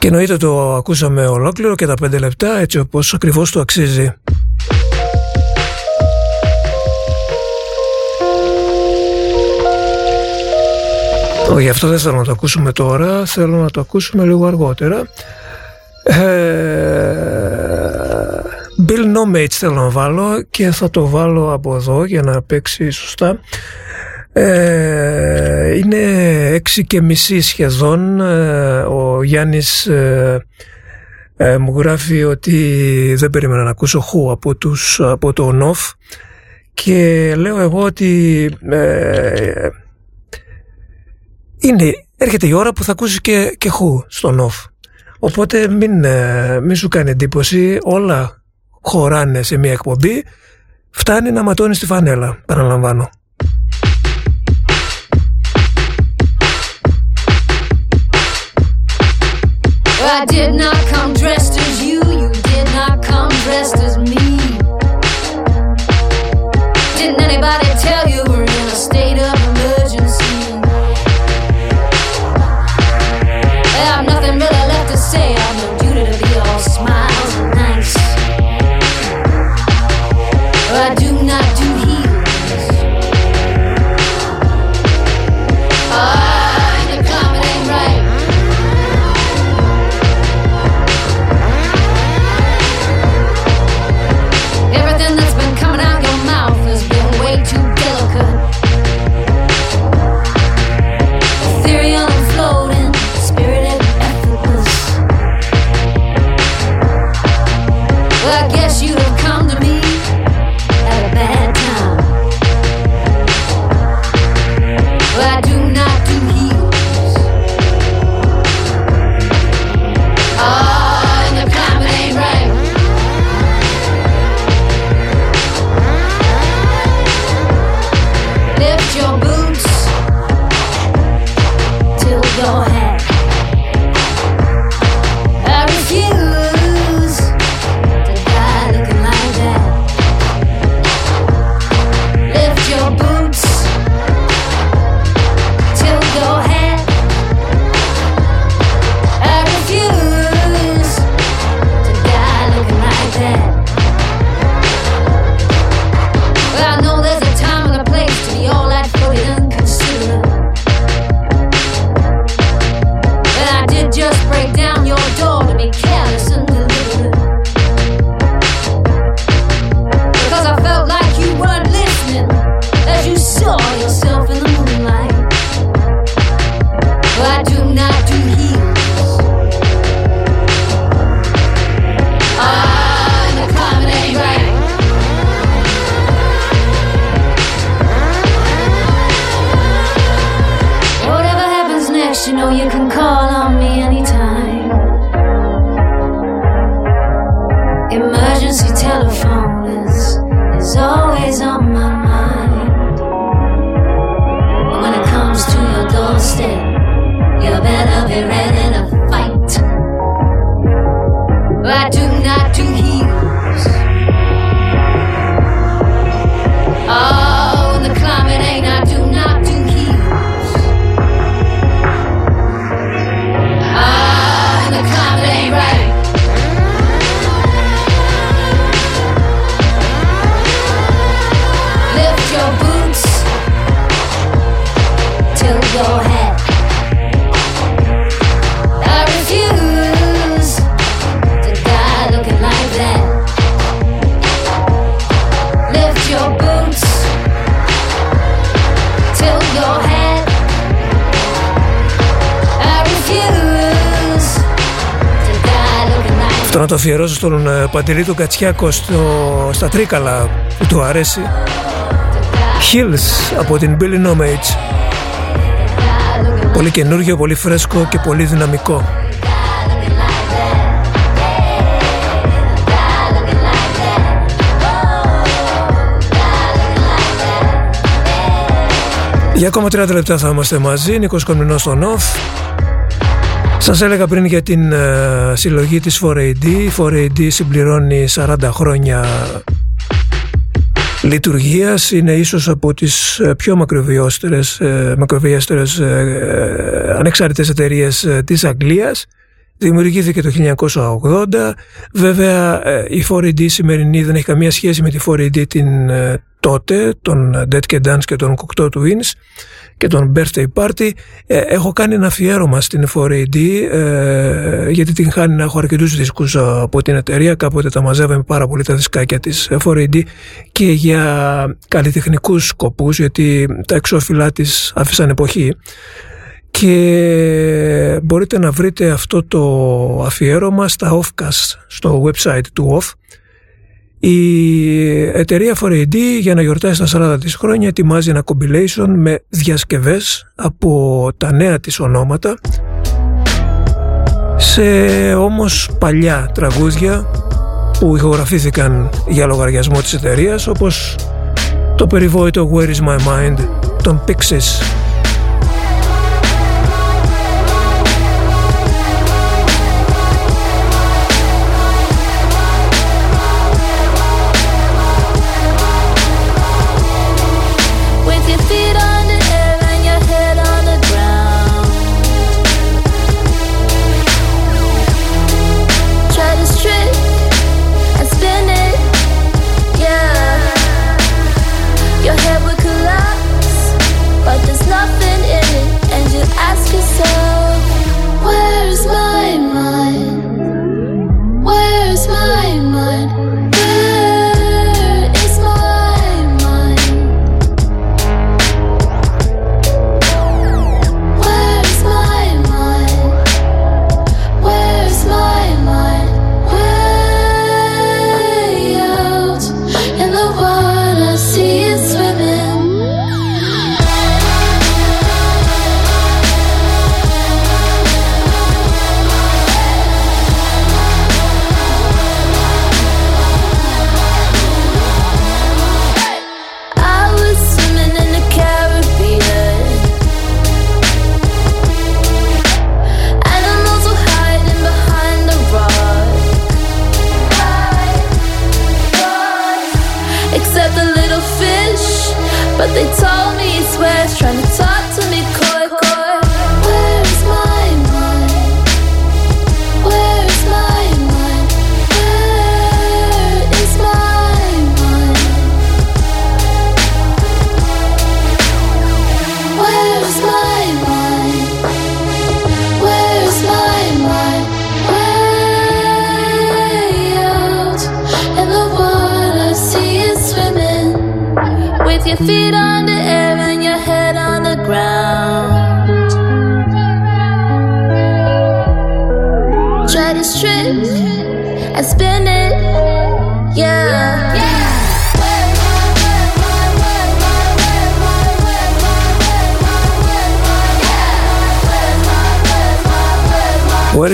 Και εννοείται το ακούσαμε ολόκληρο και τα πέντε λεπτά έτσι όπως ακριβώς το αξίζει. Γι' αυτό δεν θέλω να το ακούσουμε τώρα, θέλω να το ακούσουμε λίγο αργότερα. Ε, Bill No Mates θέλω να βάλω και θα το βάλω από εδώ για να παίξει σωστά. Ε, είναι έξι και μισή σχεδόν. Ε, ο Γιάννης ε, ε, μου γράφει ότι δεν περίμενα να ακούσω χου από, τους, από το ΝΟΦ και λέω εγώ ότι είναι, έρχεται η ώρα που θα ακούσεις και, και χου στο ΝΟΦ. Οπότε μην, μην σου κάνει εντύπωση, όλα χωράνε σε μια εκπομπή, φτάνει να ματώνεις τη φανέλα, παραλαμβάνω. I did not come dressed as you, you did not come dressed as Παντελή του Κατσιάκο στο, στα Τρίκαλα που του αρέσει. Hills από την Billy Nomage. Πολύ καινούργιο, πολύ φρέσκο και πολύ δυναμικό. Για ακόμα 30 λεπτά θα είμαστε μαζί, Νίκος Κομινός στο Νοφ. Σας έλεγα πριν για την uh, συλλογή της 4AD. Η 4AD συμπληρώνει 40 χρόνια λειτουργίας. Είναι ίσως από τις ε, πιο μακροβιώστερες, uh, μακροβιώστερες uh, ανεξάρτητες εταιρείες της Αγγλίας. Δημιουργήθηκε το 1980. Βέβαια η 4AD σημερινή δεν έχει καμία σχέση με τη 4AD την τότε, τον Dead και Dance και τον Cocteau Twins και τον Birthday Party. Ε, έχω κάνει ένα αφιέρωμα στην 4AD ε, γιατί την χάνει να έχω αρκετούς δίσκους από την εταιρεία. Κάποτε τα μαζεύαμε πάρα πολύ τα δισκάκια της 4AD και για καλλιτεχνικούς σκοπούς γιατί τα εξώφυλλά της άφησαν εποχή και μπορείτε να βρείτε αυτό το αφιέρωμα στα Offcast στο website του Off η εταιρεία 4AD για να γιορτάσει τα 40 της χρόνια ετοιμάζει ένα compilation με διασκευές από τα νέα της ονόματα. Σε όμως παλιά τραγούδια που ηχογραφήθηκαν για λογαριασμό της εταιρείας όπως το περιβόητο Where is my mind των Pixies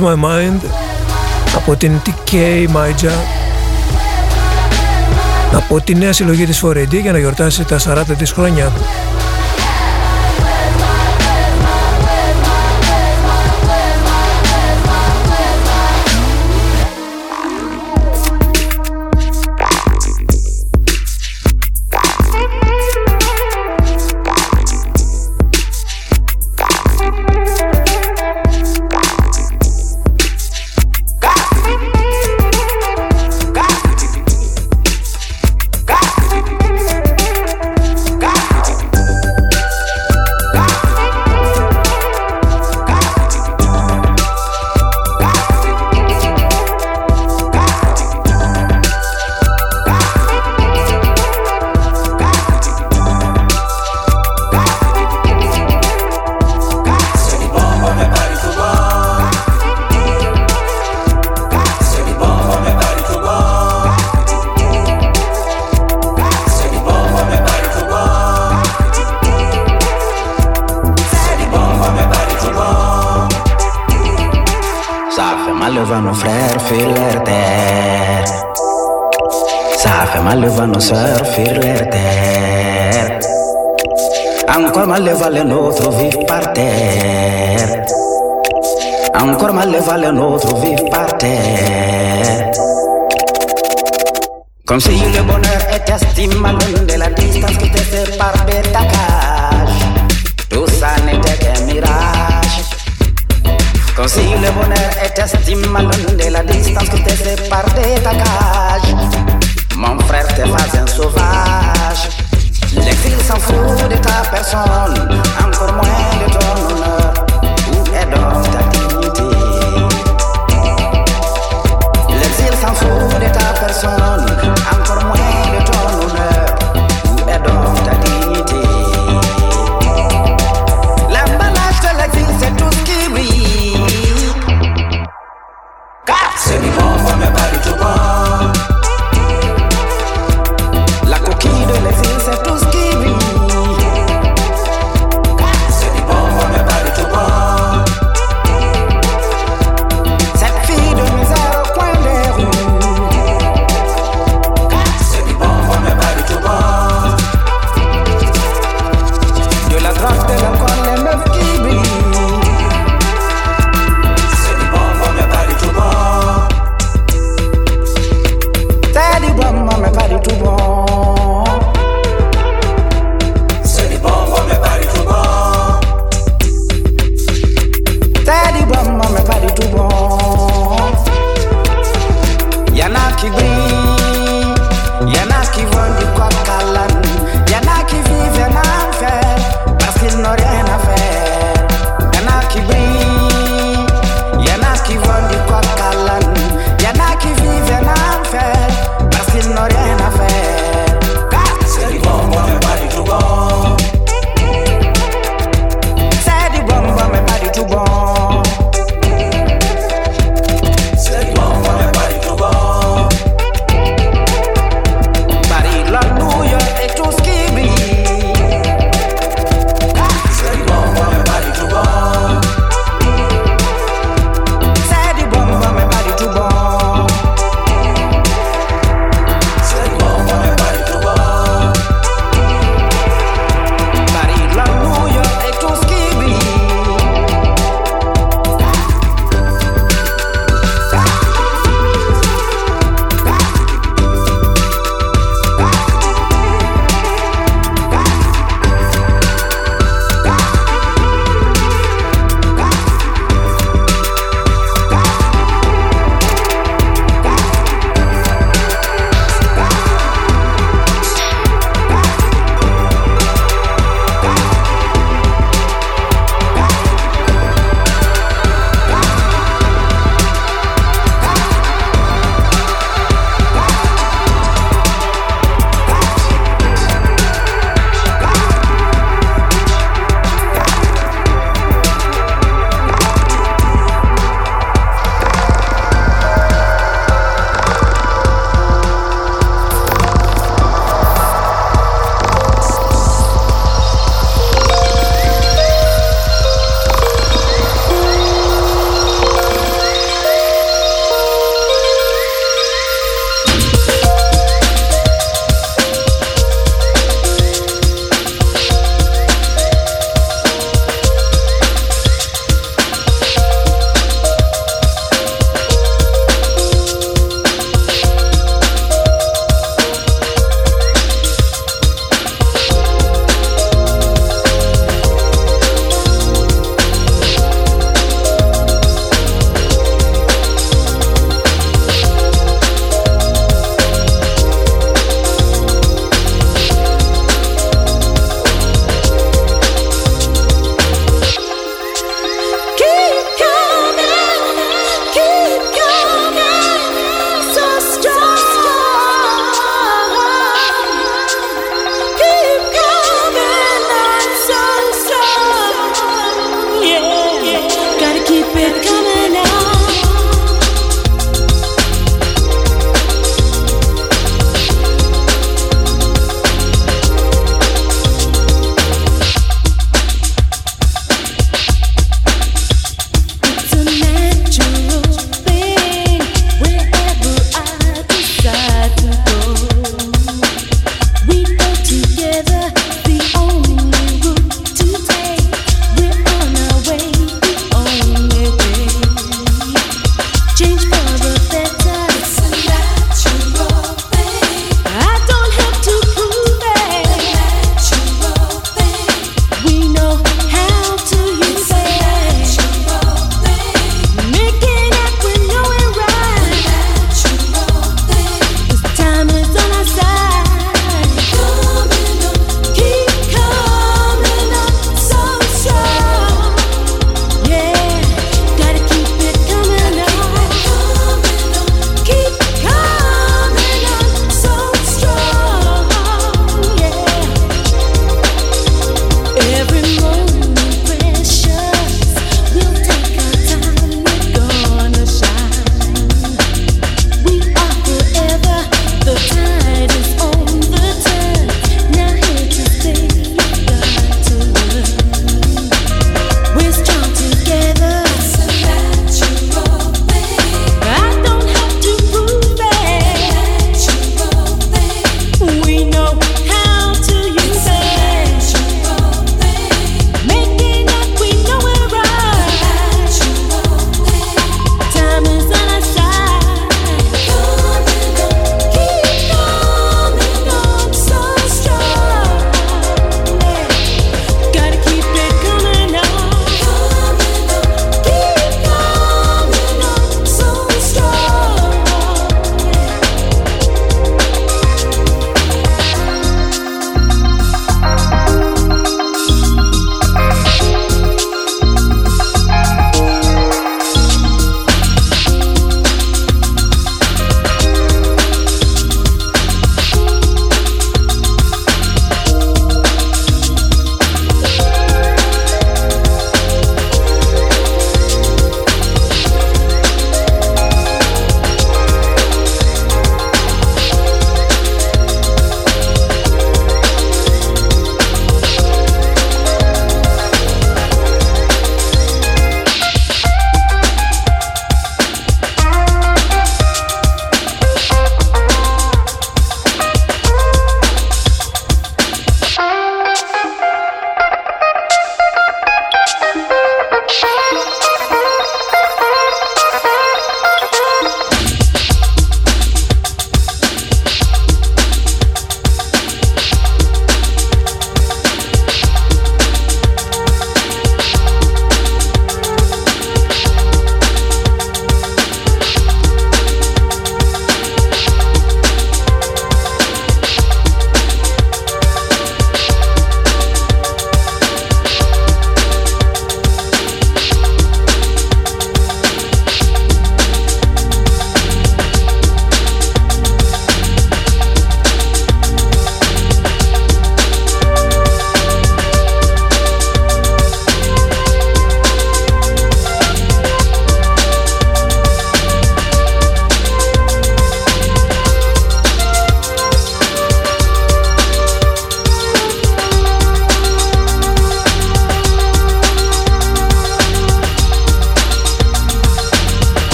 My Mind; Από την TK Maija από τη νέα συλλογή της 4AD για να γιορτάσει τα 40 της χρόνια. sorfirlerte Ancora mai le vale nostro viv parte Ancora mai le vale nostro viv parte Conseille le bonheur ti t'estime de la distance qui te separa de ta cage. Tout ça n'était qu'un mirage. Conseille le bonheur et t'estime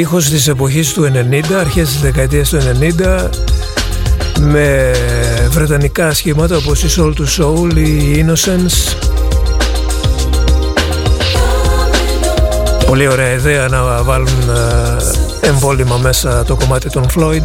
ήχος της εποχής του 90, αρχές της δεκαετίας του 90 με βρετανικά σχήματα όπως η Soul to Soul, η Innocence. Πολύ ωραία ιδέα να βάλουν ε, εμβόλυμα μέσα το κομμάτι των Floyd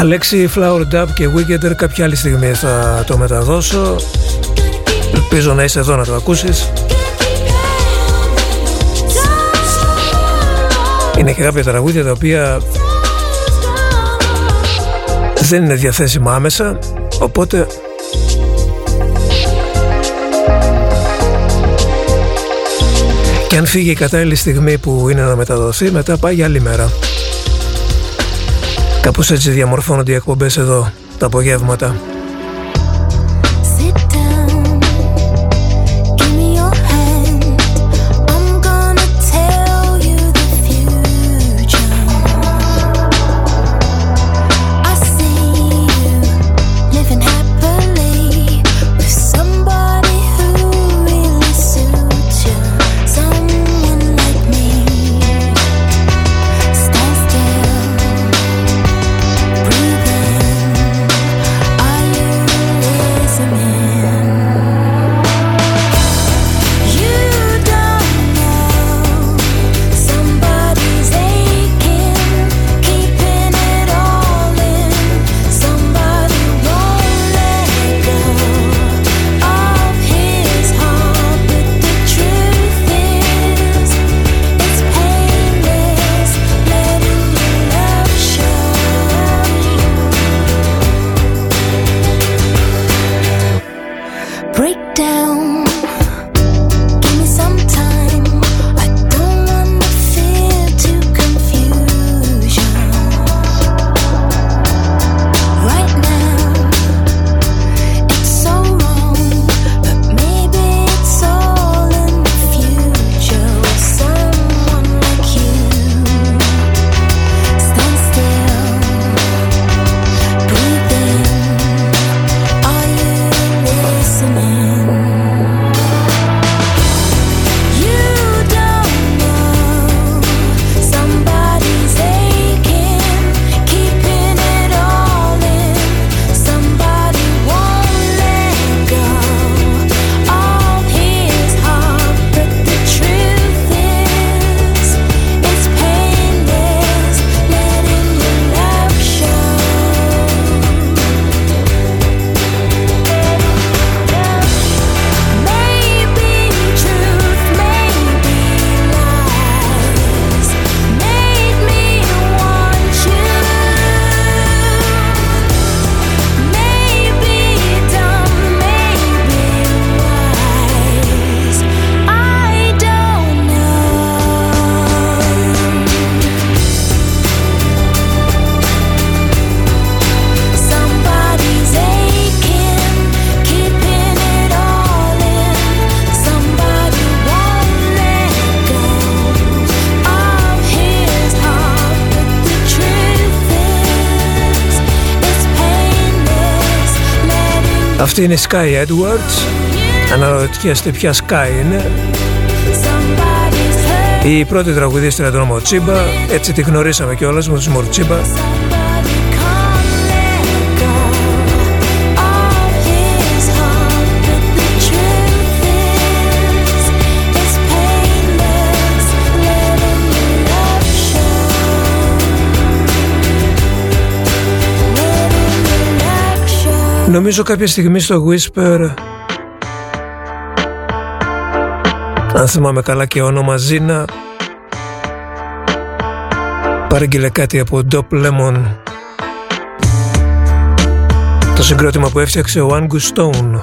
Αλέξη Flower Dub και Wickeder κάποια άλλη στιγμή θα το μεταδώσω. Ελπίζω να είσαι εδώ να το ακούσεις. Είναι και κάποια τραγούδια τα οποία δεν είναι διαθέσιμα άμεσα οπότε και αν φύγει η κατάλληλη στιγμή που είναι να μεταδοθεί μετά πάει για άλλη μέρα Κάπως έτσι διαμορφώνονται οι εκπομπές εδώ τα απογεύματα. Αυτή είναι η Sky Edwards. Αναρωτιέστε ποια Sky είναι. Η πρώτη τραγουδίστρια του Μορτσίμπα. Έτσι τη γνωρίσαμε κιόλας με τους Μορτσίμπα. Νομίζω κάποια στιγμή στο Whisper. Αν θυμάμαι καλά και όνομα Ζήνα. Παρήγγειλε κάτι από Dop Lemon. Το συγκρότημα που έφτιαξε ο Angus Stone.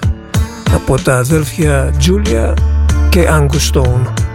Από τα αδέλφια Julia και Angus Stone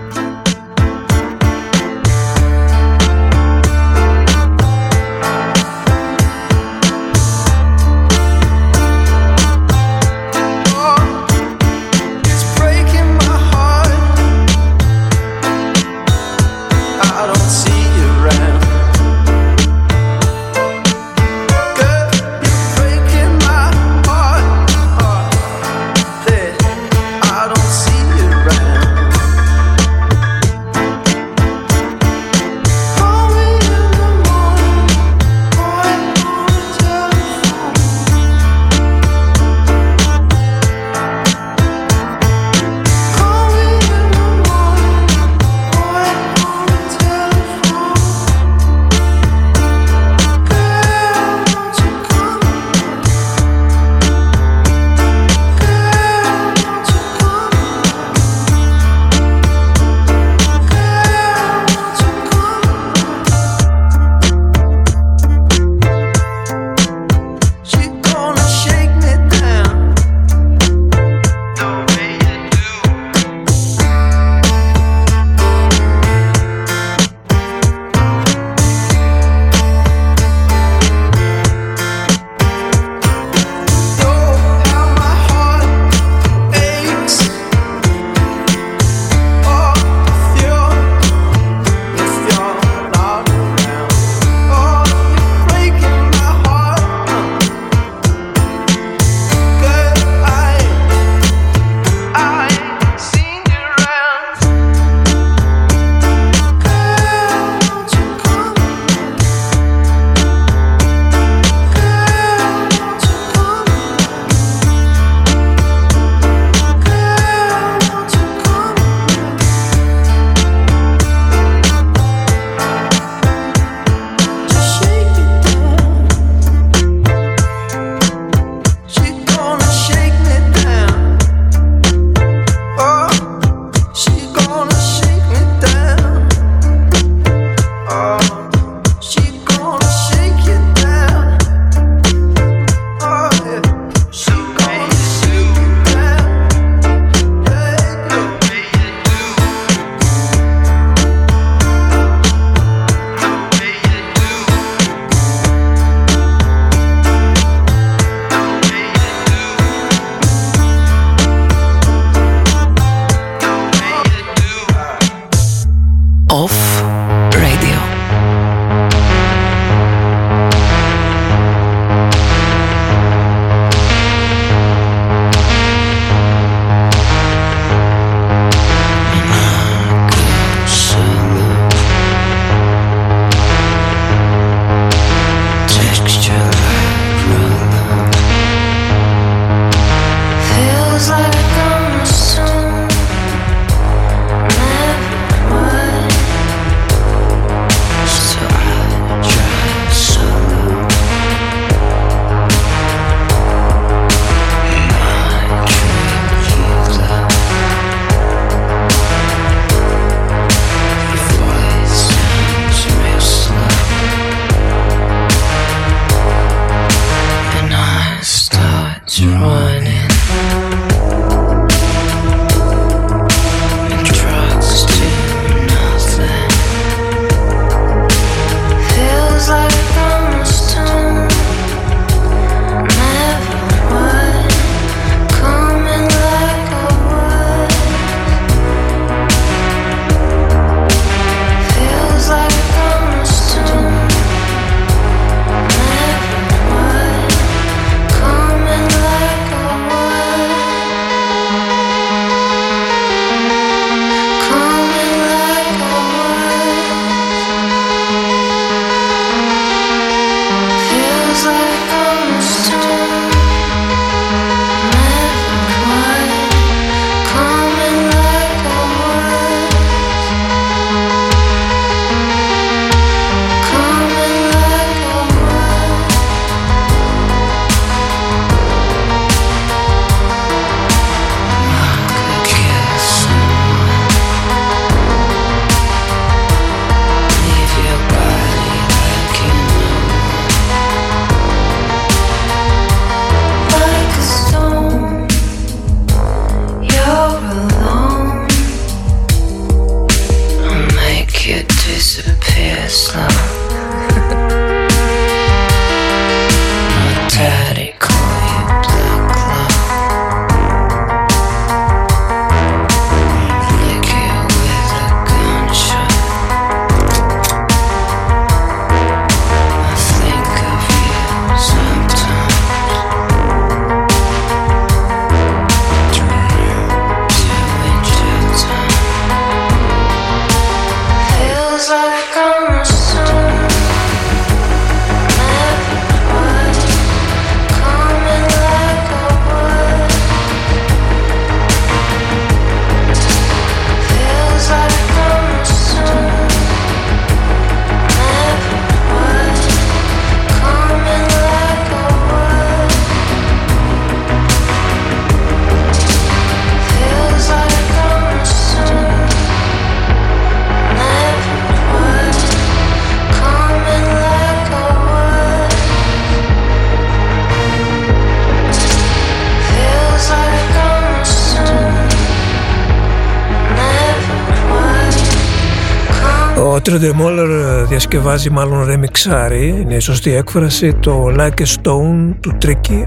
Άτρε Μόλερ διασκευάζει μάλλον ρεμιξάρι, είναι η σωστή έκφραση, το Like a Stone του Tricky.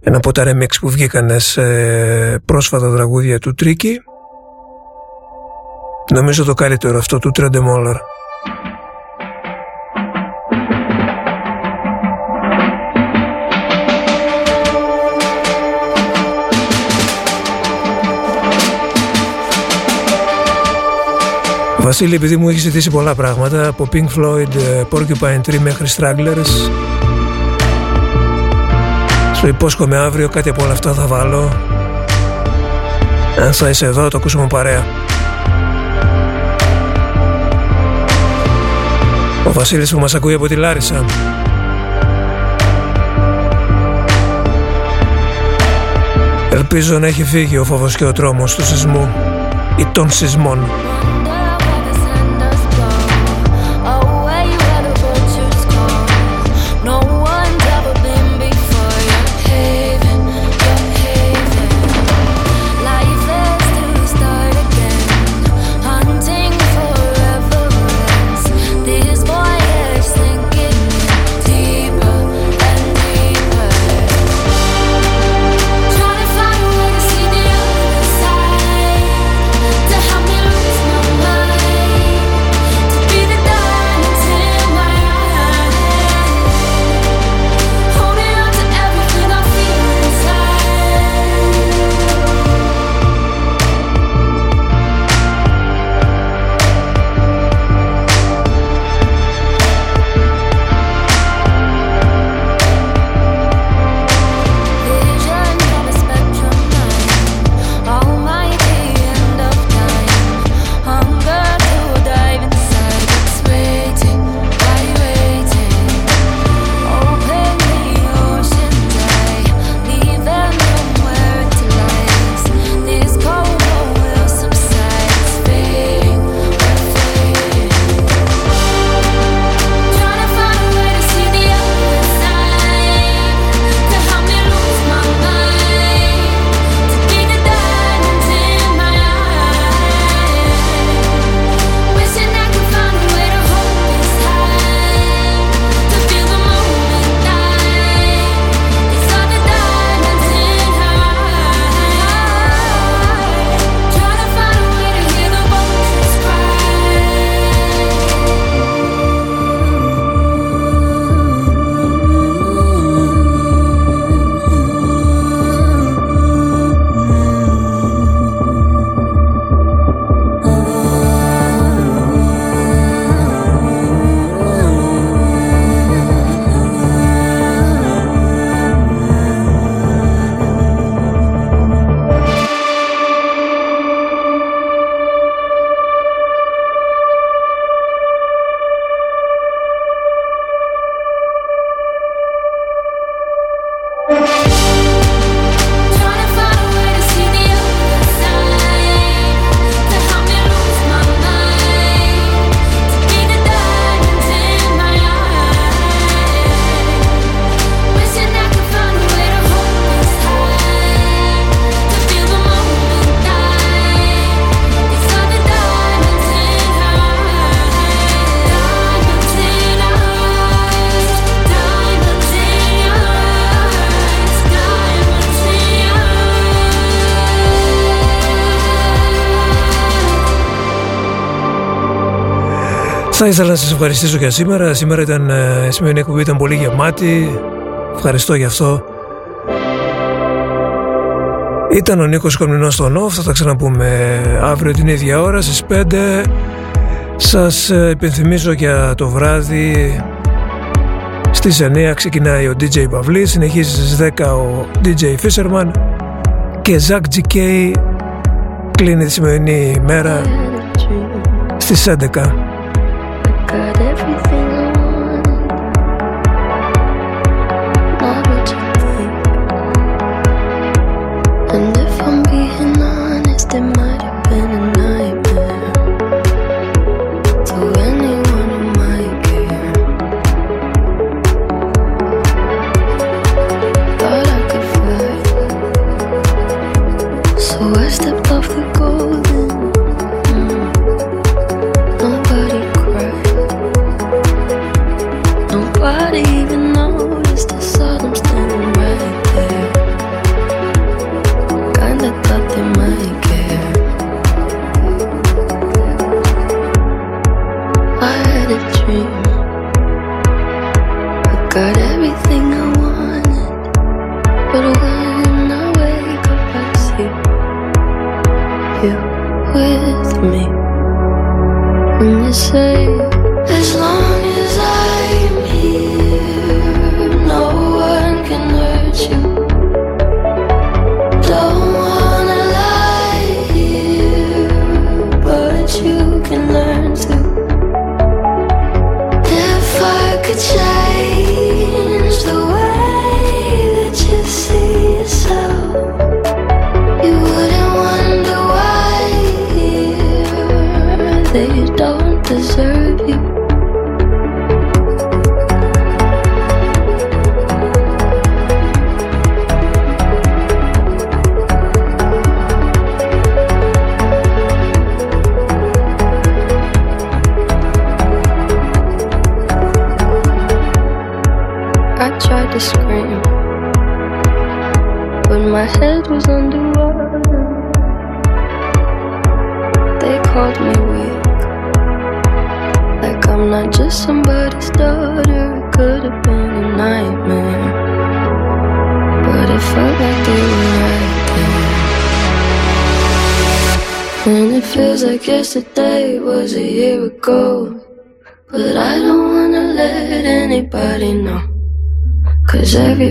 Ένα από τα remix που βγήκαν σε πρόσφατα τραγούδια του Tricky. Νομίζω το καλύτερο αυτό του Trent Βασίλη, επειδή μου έχεις ζητήσει πολλά πράγματα από Pink Floyd, ε, Porcupine Tree μέχρι Stragglers. Σου υπόσχομαι αύριο κάτι από όλα αυτά θα βάλω. Αν θα είσαι εδώ το ακούσουμε παρέα. Ο Βασίλης που μας ακούει από τη Λάρισα. Ελπίζω να έχει φύγει ο φόβος και ο τρόμος του σεισμού ή των σεισμών ήθελα να σας ευχαριστήσω για σήμερα. Σήμερα ήταν, ε, η σημερινή εκπομπή ήταν πολύ γεμάτη. Ευχαριστώ γι' αυτό. Ήταν ο Νίκος Κομνηνός στο ΝΟΦ. Θα τα ξαναπούμε αύριο την ίδια ώρα στις 5. Σας ε, υπενθυμίζω για το βράδυ στις 9 ξεκινάει ο DJ Παυλή, συνεχίζει στις 10 ο DJ Fisherman και Zack GK κλείνει τη σημερινή ημέρα στις 11.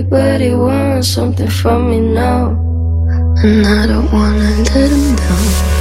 Everybody wants something from me now, and I don't wanna let them down.